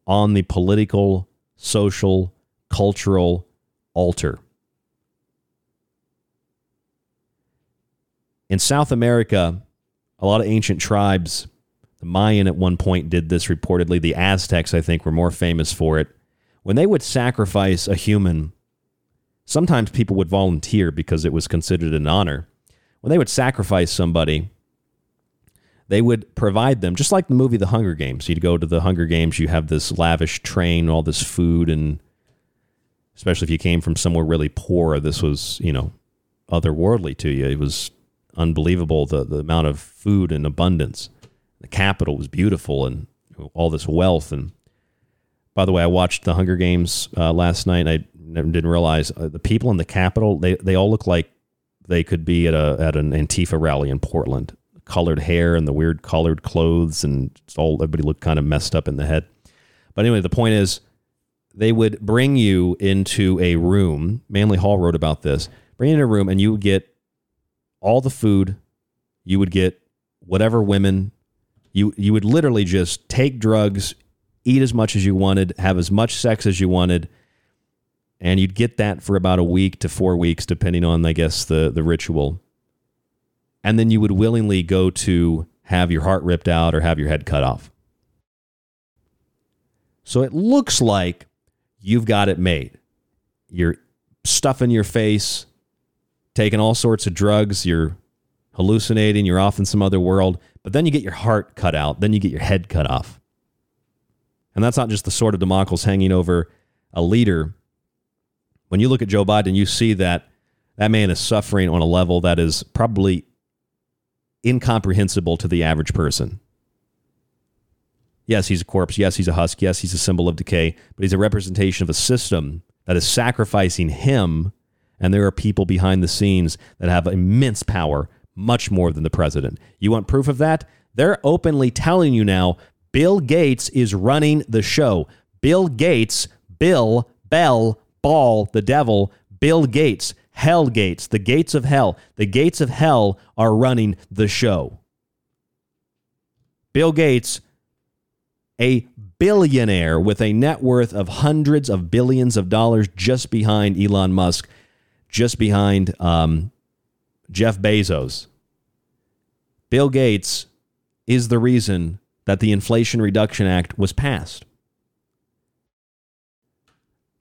on the political, social, cultural altar. In South America, a lot of ancient tribes, the Mayan at one point did this reportedly. The Aztecs, I think, were more famous for it when they would sacrifice a human, sometimes people would volunteer because it was considered an honor. When they would sacrifice somebody, they would provide them, just like the movie The Hunger Games. You'd go to the Hunger Games, you have this lavish train, all this food, and especially if you came from somewhere really poor, this was, you know, otherworldly to you. It was unbelievable the, the amount of food and abundance. The capital was beautiful and all this wealth. And by the way, I watched the Hunger Games uh, last night. And I didn't realize uh, the people in the Capitol. They they all look like they could be at a at an Antifa rally in Portland. Colored hair and the weird colored clothes, and all everybody looked kind of messed up in the head. But anyway, the point is, they would bring you into a room. Manly Hall wrote about this. Bring you in a room, and you would get all the food. You would get whatever women. You you would literally just take drugs eat as much as you wanted, have as much sex as you wanted, and you'd get that for about a week to four weeks, depending on, I guess, the the ritual. And then you would willingly go to have your heart ripped out or have your head cut off. So it looks like you've got it made. You're stuffing your face, taking all sorts of drugs, you're hallucinating, you're off in some other world, but then you get your heart cut out, then you get your head cut off. And that's not just the sword of Damocles hanging over a leader. When you look at Joe Biden, you see that that man is suffering on a level that is probably incomprehensible to the average person. Yes, he's a corpse. Yes, he's a husk. Yes, he's a symbol of decay, but he's a representation of a system that is sacrificing him. And there are people behind the scenes that have immense power, much more than the president. You want proof of that? They're openly telling you now Bill Gates is running the show. Bill Gates, Bill, Bell, Ball, the devil, Bill Gates, Hell Gates, the gates of hell. The gates of hell are running the show. Bill Gates, a billionaire with a net worth of hundreds of billions of dollars just behind Elon Musk, just behind um, Jeff Bezos. Bill Gates is the reason that the Inflation Reduction Act was passed.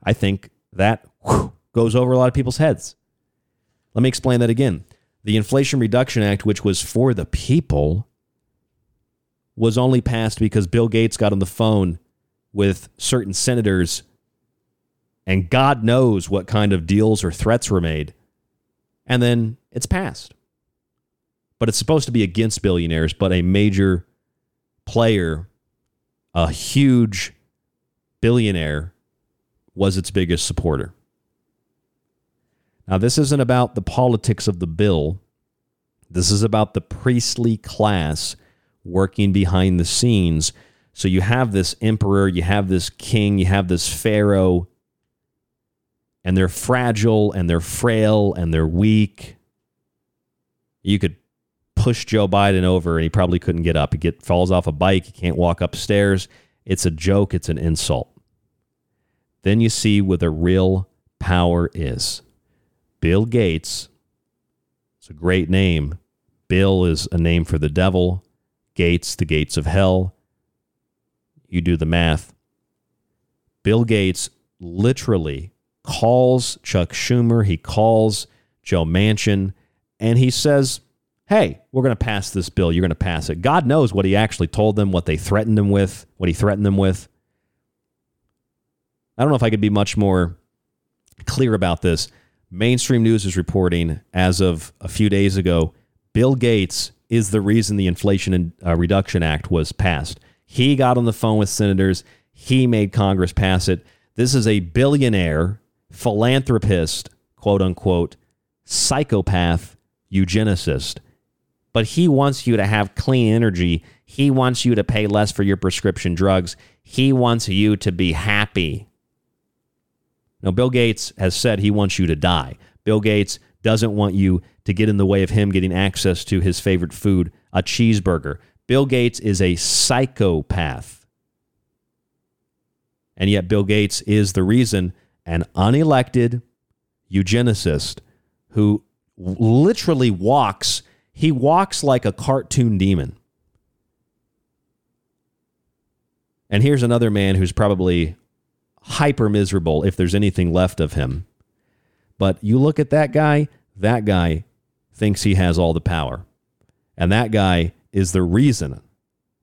I think that whew, goes over a lot of people's heads. Let me explain that again. The Inflation Reduction Act, which was for the people, was only passed because Bill Gates got on the phone with certain senators and God knows what kind of deals or threats were made. And then it's passed. But it's supposed to be against billionaires, but a major player, a huge billionaire, was its biggest supporter. Now, this isn't about the politics of the bill. This is about the priestly class working behind the scenes. So you have this emperor, you have this king, you have this pharaoh, and they're fragile and they're frail and they're weak. You could push Joe Biden over and he probably couldn't get up. He get falls off a bike, he can't walk upstairs. It's a joke, it's an insult. Then you see where the real power is. Bill Gates, it's a great name. Bill is a name for the devil, Gates, the gates of hell. You do the math. Bill Gates literally calls Chuck Schumer, he calls Joe Manchin, and he says, Hey, we're going to pass this bill. You're going to pass it. God knows what he actually told them, what they threatened him with, what he threatened them with. I don't know if I could be much more clear about this. Mainstream news is reporting as of a few days ago Bill Gates is the reason the Inflation uh, Reduction Act was passed. He got on the phone with senators, he made Congress pass it. This is a billionaire, philanthropist, quote unquote, psychopath, eugenicist. But he wants you to have clean energy. He wants you to pay less for your prescription drugs. He wants you to be happy. Now, Bill Gates has said he wants you to die. Bill Gates doesn't want you to get in the way of him getting access to his favorite food, a cheeseburger. Bill Gates is a psychopath. And yet, Bill Gates is the reason an unelected eugenicist who literally walks, he walks like a cartoon demon. And here's another man who's probably hyper miserable if there's anything left of him. But you look at that guy, that guy thinks he has all the power. And that guy is the reason.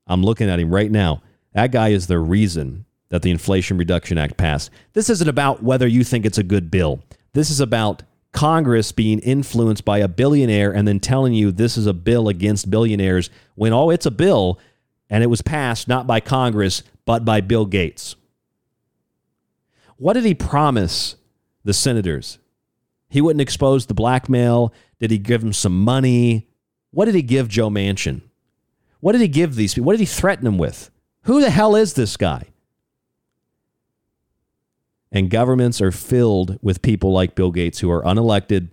I'm looking at him right now. That guy is the reason that the Inflation Reduction Act passed. This isn't about whether you think it's a good bill. This is about Congress being influenced by a billionaire and then telling you this is a bill against billionaires when, oh, it's a bill and it was passed not by Congress, but by Bill Gates. What did he promise the senators? He wouldn't expose the blackmail. Did he give them some money? What did he give Joe Manchin? What did he give these people? What did he threaten them with? Who the hell is this guy? And governments are filled with people like Bill Gates who are unelected,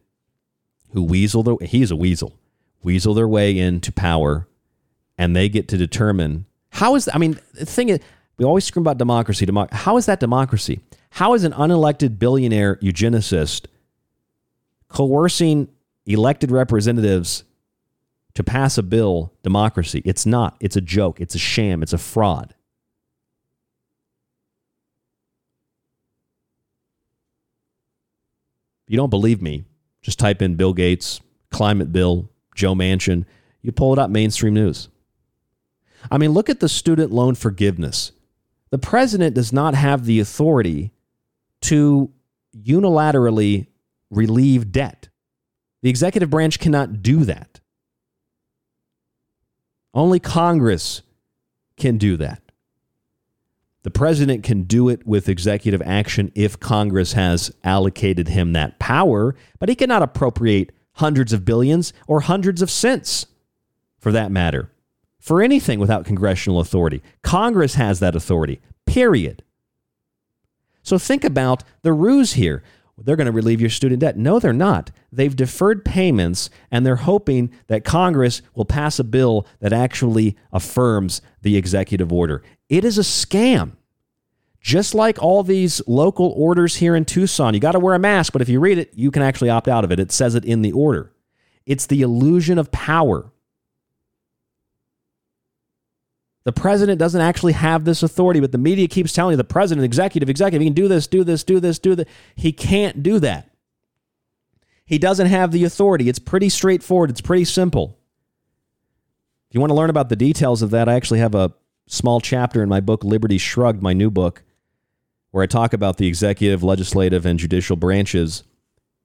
who weasel their he's a weasel, weasel their way into power, and they get to determine how is I mean the thing is we always scream about democracy. Demo- how is that democracy? How is an unelected billionaire eugenicist coercing elected representatives to pass a bill democracy? It's not. It's a joke. It's a sham. It's a fraud. If you don't believe me, just type in Bill Gates, climate bill, Joe Manchin. You pull it up, mainstream news. I mean, look at the student loan forgiveness. The president does not have the authority to unilaterally relieve debt. The executive branch cannot do that. Only Congress can do that. The president can do it with executive action if Congress has allocated him that power, but he cannot appropriate hundreds of billions or hundreds of cents, for that matter, for anything without congressional authority. Congress has that authority, period. So think about the ruse here. They're going to relieve your student debt. No, they're not. They've deferred payments and they're hoping that Congress will pass a bill that actually affirms the executive order. It is a scam. Just like all these local orders here in Tucson, you got to wear a mask, but if you read it, you can actually opt out of it. It says it in the order. It's the illusion of power. The president doesn't actually have this authority, but the media keeps telling you the president, executive, executive, he can do this, do this, do this, do that. He can't do that. He doesn't have the authority. It's pretty straightforward, it's pretty simple. If you want to learn about the details of that, I actually have a small chapter in my book, Liberty Shrugged, my new book, where I talk about the executive, legislative, and judicial branches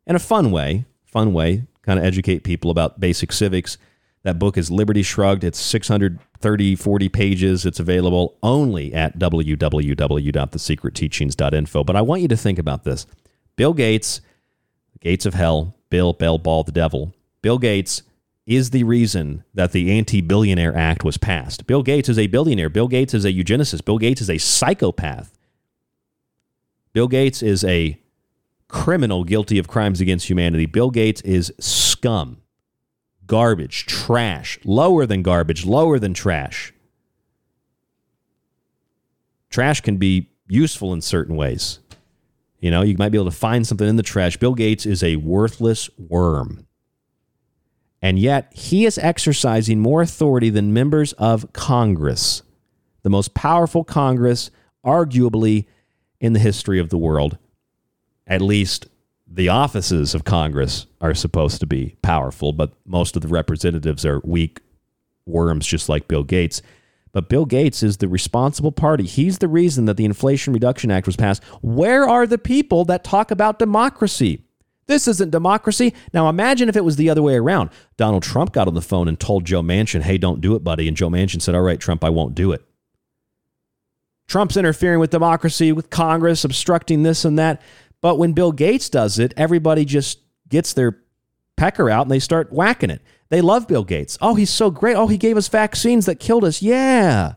in a fun way, fun way, kind of educate people about basic civics. That book is Liberty Shrugged. It's 630, 40 pages. It's available only at www.thesecretteachings.info. But I want you to think about this. Bill Gates, gates of hell, Bill, Bell, Ball, the devil. Bill Gates is the reason that the Anti Billionaire Act was passed. Bill Gates is a billionaire. Bill Gates is a eugenicist. Bill Gates is a psychopath. Bill Gates is a criminal guilty of crimes against humanity. Bill Gates is scum, garbage, trash, lower than garbage, lower than trash. Trash can be useful in certain ways. You know, you might be able to find something in the trash. Bill Gates is a worthless worm. And yet, he is exercising more authority than members of Congress, the most powerful Congress, arguably, in the history of the world. At least the offices of Congress are supposed to be powerful, but most of the representatives are weak worms, just like Bill Gates. But Bill Gates is the responsible party. He's the reason that the Inflation Reduction Act was passed. Where are the people that talk about democracy? This isn't democracy. Now imagine if it was the other way around. Donald Trump got on the phone and told Joe Manchin, hey, don't do it, buddy. And Joe Manchin said, all right, Trump, I won't do it. Trump's interfering with democracy, with Congress, obstructing this and that. But when Bill Gates does it, everybody just gets their pecker out and they start whacking it. They love Bill Gates. Oh, he's so great. Oh, he gave us vaccines that killed us. Yeah.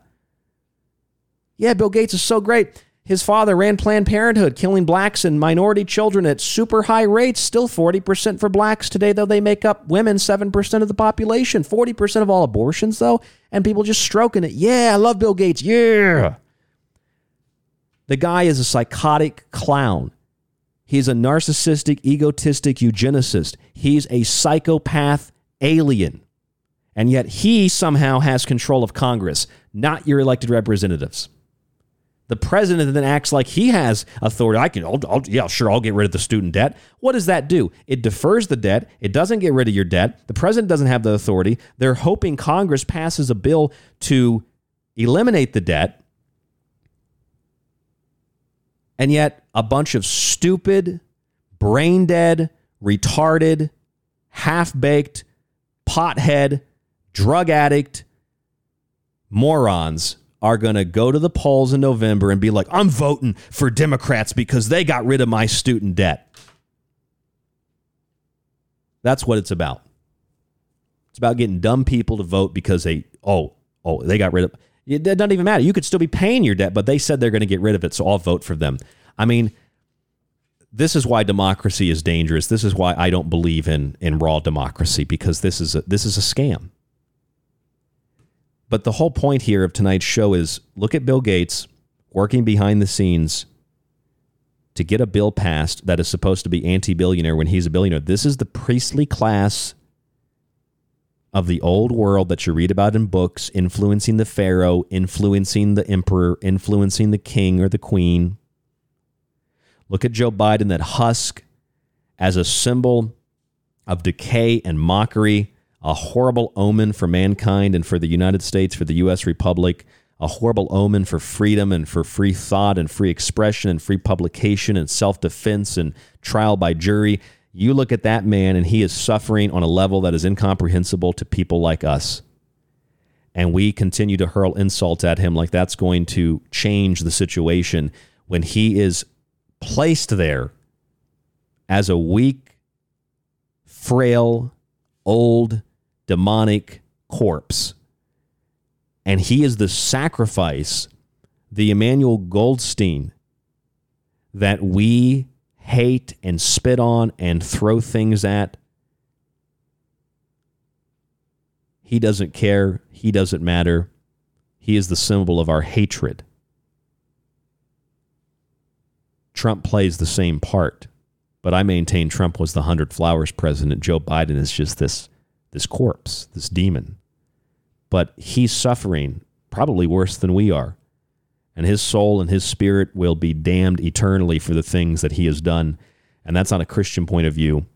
Yeah, Bill Gates is so great. His father ran Planned Parenthood, killing blacks and minority children at super high rates. Still 40% for blacks today, though they make up women 7% of the population. 40% of all abortions, though, and people just stroking it. Yeah, I love Bill Gates. Yeah. The guy is a psychotic clown. He's a narcissistic, egotistic eugenicist. He's a psychopath alien. And yet he somehow has control of Congress, not your elected representatives. The president then acts like he has authority. I can, I'll, I'll, yeah, sure, I'll get rid of the student debt. What does that do? It defers the debt. It doesn't get rid of your debt. The president doesn't have the authority. They're hoping Congress passes a bill to eliminate the debt. And yet, a bunch of stupid, brain dead, retarded, half baked, pothead, drug addict morons are going to go to the polls in November and be like, I'm voting for Democrats because they got rid of my student debt. That's what it's about. It's about getting dumb people to vote because they, oh, oh, they got rid of it It doesn't even matter. You could still be paying your debt, but they said they're going to get rid of it, so I'll vote for them. I mean, this is why democracy is dangerous. This is why I don't believe in in raw democracy because this is a, this is a scam. But the whole point here of tonight's show is look at Bill Gates working behind the scenes to get a bill passed that is supposed to be anti-billionaire when he's a billionaire. This is the priestly class of the old world that you read about in books, influencing the pharaoh, influencing the emperor, influencing the king or the queen. Look at Joe Biden, that husk as a symbol of decay and mockery, a horrible omen for mankind and for the United States, for the U.S. Republic, a horrible omen for freedom and for free thought and free expression and free publication and self defense and trial by jury. You look at that man, and he is suffering on a level that is incomprehensible to people like us. And we continue to hurl insults at him like that's going to change the situation when he is placed there as a weak, frail, old, demonic corpse. And he is the sacrifice, the Emmanuel Goldstein that we hate and spit on and throw things at. He doesn't care. He doesn't matter. He is the symbol of our hatred. Trump plays the same part, but I maintain Trump was the hundred flowers president. Joe Biden is just this this corpse, this demon. But he's suffering probably worse than we are and his soul and his spirit will be damned eternally for the things that he has done. And that's not a Christian point of view.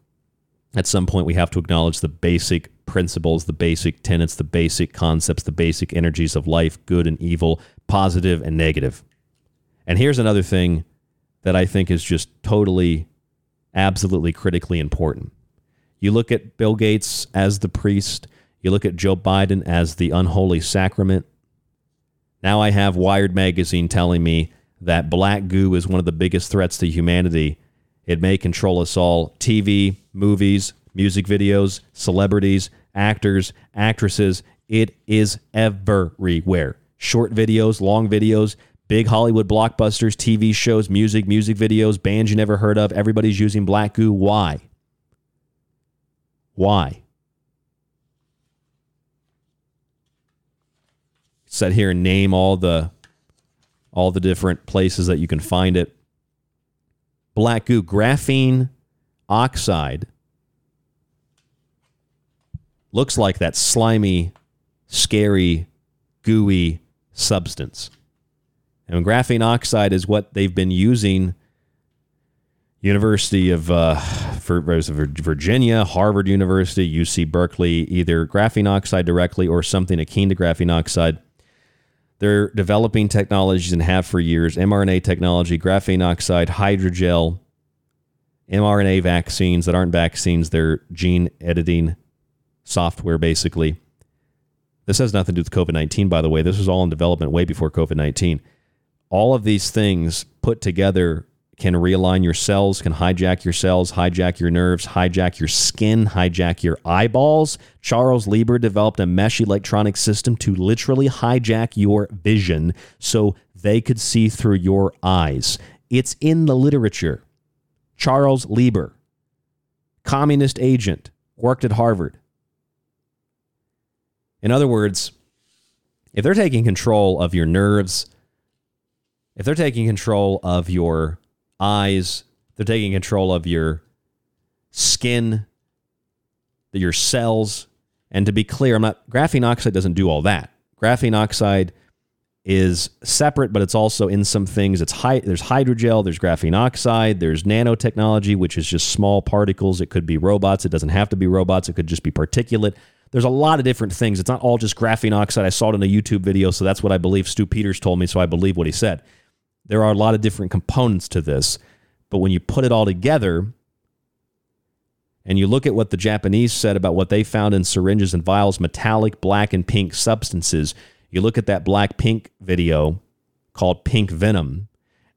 At some point, we have to acknowledge the basic principles, the basic tenets, the basic concepts, the basic energies of life, good and evil, positive and negative. And here's another thing that I think is just totally, absolutely critically important. You look at Bill Gates as the priest, you look at Joe Biden as the unholy sacrament. Now I have Wired Magazine telling me that black goo is one of the biggest threats to humanity. It may control us all. TV, movies, music videos, celebrities, actors, actresses. It is everywhere. Short videos, long videos, big Hollywood blockbusters, TV shows, music, music videos, bands you never heard of. Everybody's using black goo. Why? Why? Sit here and name all the all the different places that you can find it. Black goo, graphene oxide looks like that slimy, scary, gooey substance. And graphene oxide is what they've been using. University of uh, Virginia, Harvard University, UC Berkeley, either graphene oxide directly or something akin to graphene oxide. They're developing technologies and have for years mRNA technology, graphene oxide, hydrogel, mRNA vaccines that aren't vaccines, they're gene editing software, basically. This has nothing to do with COVID 19, by the way. This was all in development way before COVID 19. All of these things put together can realign your cells, can hijack your cells, hijack your nerves, hijack your skin, hijack your eyeballs. Charles Lieber developed a mesh electronic system to literally hijack your vision so they could see through your eyes. It's in the literature. Charles Lieber, communist agent, worked at Harvard. In other words, if they're taking control of your nerves, if they're taking control of your eyes, they're taking control of your skin, your cells. And to be clear, I'm not graphene oxide doesn't do all that. Graphene oxide is separate, but it's also in some things. It's high, there's hydrogel, there's graphene oxide, there's nanotechnology, which is just small particles. It could be robots. It doesn't have to be robots. It could just be particulate. There's a lot of different things. It's not all just graphene oxide. I saw it in a YouTube video, so that's what I believe Stew Peters told me, so I believe what he said. There are a lot of different components to this, but when you put it all together and you look at what the Japanese said about what they found in syringes and vials, metallic black and pink substances, you look at that BLACKPINK video called Pink Venom,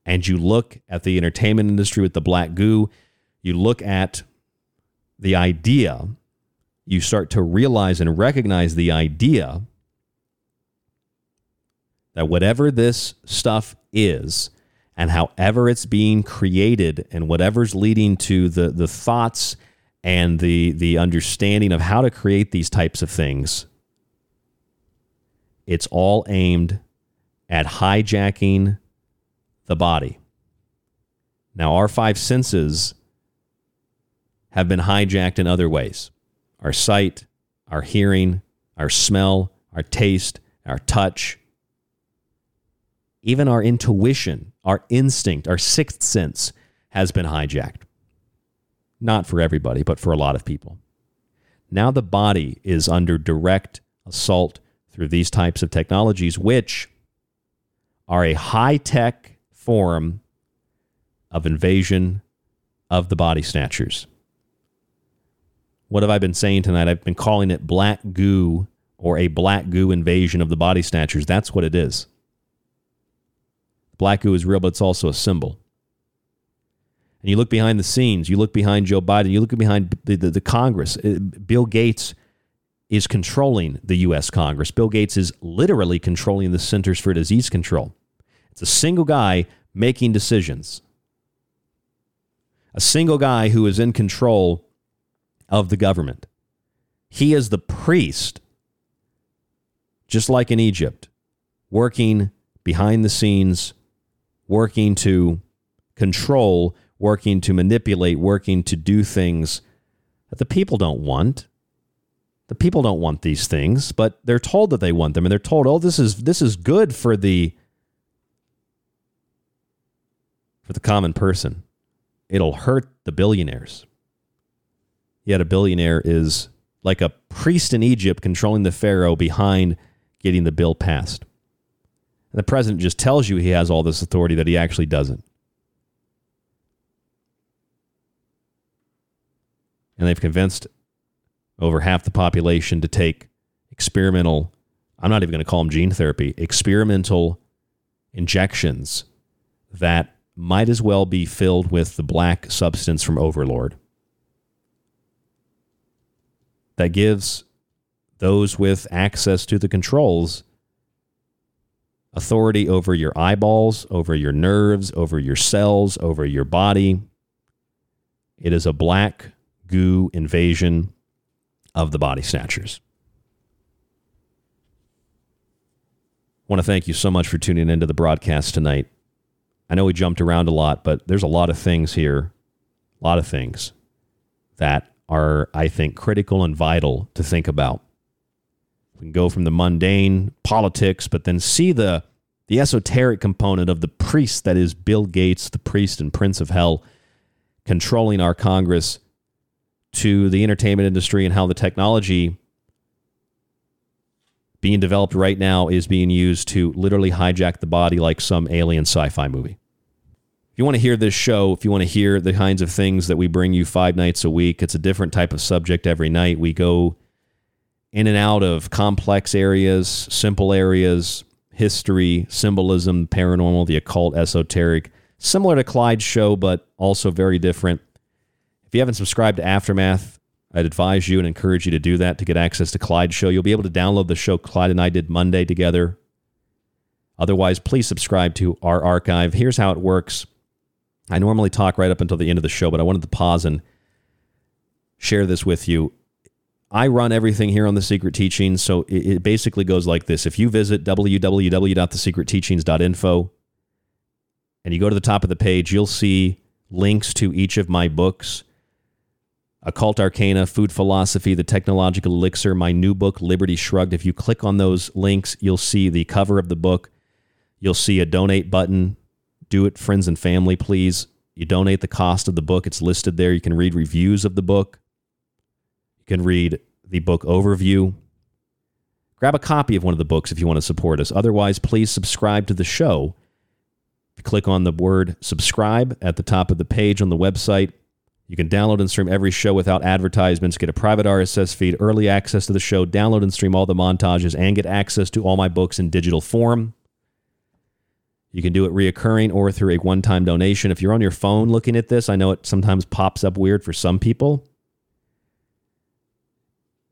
and you look at the entertainment industry with the black goo, you look at the idea you start to realize and recognize the idea that whatever this stuff is, and however it's being created, and whatever's leading to the, the thoughts and the, the understanding of how to create these types of things, it's all aimed at hijacking the body. Now, our five senses have been hijacked in other ways our sight, our hearing, our smell, our taste, our touch, even our intuition, our instinct, our sixth sense has been hijacked. Not for everybody, but for a lot of people. Now the body is under direct assault through these types of technologies, which are a high tech form of invasion of the body snatchers. What have I been saying tonight? I've been calling it black goo or a black goo invasion of the body snatchers. That's what it is. Black goo is real, but it's also a symbol. And you look behind the scenes, you look behind Joe Biden, you look behind the, the, the Congress. Uh, Bill Gates is controlling the U.S. Congress. Bill Gates is literally controlling the Centers for Disease Control. It's a single guy making decisions, a single guy who is in control of the government. He is the priest, just like in Egypt, working behind the scenes, working to control, working to manipulate, working to do things that the people don't want. The people don't want these things, but they're told that they want them, and they're told, "Oh, this is this is good for the for the common person. It'll hurt the billionaires." Yet a billionaire is like a priest in Egypt controlling the Pharaoh behind getting the bill passed. And the president just tells you he has all this authority that he actually doesn't. And they've convinced over half the population to take experimental, I'm not even going to call them gene therapy, experimental injections that might as well be filled with the black substance from Overlord. That gives those with access to the controls authority over your eyeballs, over your nerves, over your cells, over your body. It is a black goo invasion of the body snatchers. Want to thank you so much for tuning into the broadcast tonight. I know we jumped around a lot, but there's a lot of things here, a lot of things that are, I think, critical and vital to think about. We can go from the mundane politics, but then see the the esoteric component of the priest that is Bill Gates, the priest and prince of hell, controlling our Congress, to the entertainment industry and how the technology being developed right now is being used to literally hijack the body like some alien sci fi movie. If you want to hear this show, if you want to hear the kinds of things that we bring you five nights a week, it's a different type of subject every night. We go in and out of complex areas, simple areas, history, symbolism, paranormal, the occult, esoteric, similar to Clyde's show, but also very different. If you haven't subscribed to Aftermath, I'd advise you and encourage you to do that to get access to Clyde's show. You'll be able to download the show Clyde and I did Monday together. Otherwise, please subscribe to our archive. Here's how it works. I normally talk right up until the end of the show, but I wanted to pause and share this with you. I run everything here on The Secret Teachings, so it, it basically goes like this. If you visit www.thesecretteachings.info and you go to the top of the page, you'll see links to each of my books Occult Arcana, Food Philosophy, The Technological Elixir, my new book, Liberty Shrugged. If you click on those links, you'll see the cover of the book. You'll see a donate button. Do it, friends and family, please. You donate the cost of the book, it's listed there. You can read reviews of the book, you can read the book overview. Grab a copy of one of the books if you want to support us. Otherwise, please subscribe to the show. Click on the word subscribe at the top of the page on the website, you can download and stream every show without advertisements, get a private RSS feed, early access to the show, download and stream all the montages, and get access to all my books in digital form. You can do it reoccurring or through a one time donation. If you're on your phone looking at this, I know it sometimes pops up weird for some people.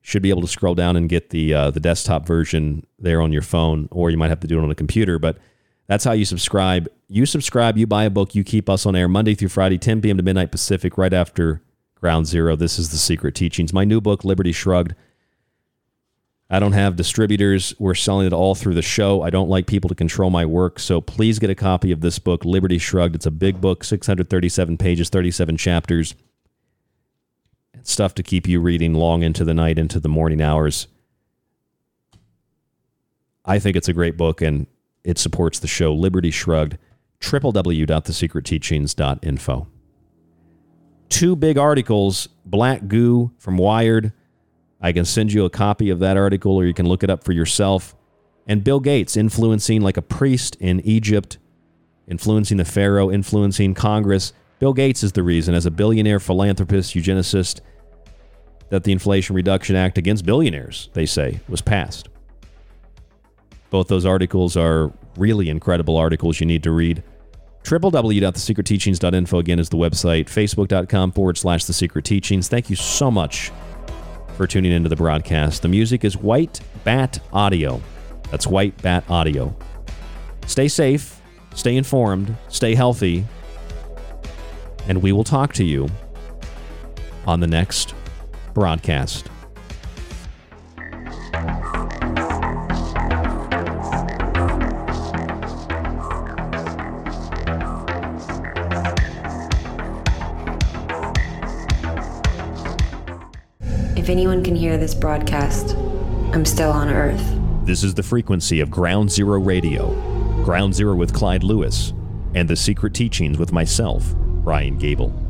Should be able to scroll down and get the uh, the desktop version there on your phone, or you might have to do it on a computer. But that's how you subscribe. You subscribe, you buy a book, you keep us on air Monday through Friday, 10 p.m. to midnight Pacific, right after Ground Zero. This is The Secret Teachings. My new book, Liberty Shrugged. I don't have distributors. We're selling it all through the show. I don't like people to control my work. So please get a copy of this book, Liberty Shrugged. It's a big book, 637 pages, 37 chapters. Stuff to keep you reading long into the night, into the morning hours. I think it's a great book, and it supports the show Liberty Shrugged, www.thesecretteachings.info. Two big articles Black Goo from Wired. I can send you a copy of that article or you can look it up for yourself. And Bill Gates influencing like a priest in Egypt, influencing the Pharaoh, influencing Congress. Bill Gates is the reason, as a billionaire philanthropist, eugenicist, that the Inflation Reduction Act against billionaires, they say, was passed. Both those articles are really incredible articles you need to read. www.thesecretteachings.info again is the website. Facebook.com forward slash The Secret Teachings. Thank you so much for tuning into the broadcast. The music is White Bat Audio. That's White Bat Audio. Stay safe, stay informed, stay healthy, and we will talk to you on the next broadcast. If anyone can hear this broadcast, I'm still on Earth. This is the frequency of Ground Zero Radio, Ground Zero with Clyde Lewis, and The Secret Teachings with myself, Ryan Gable.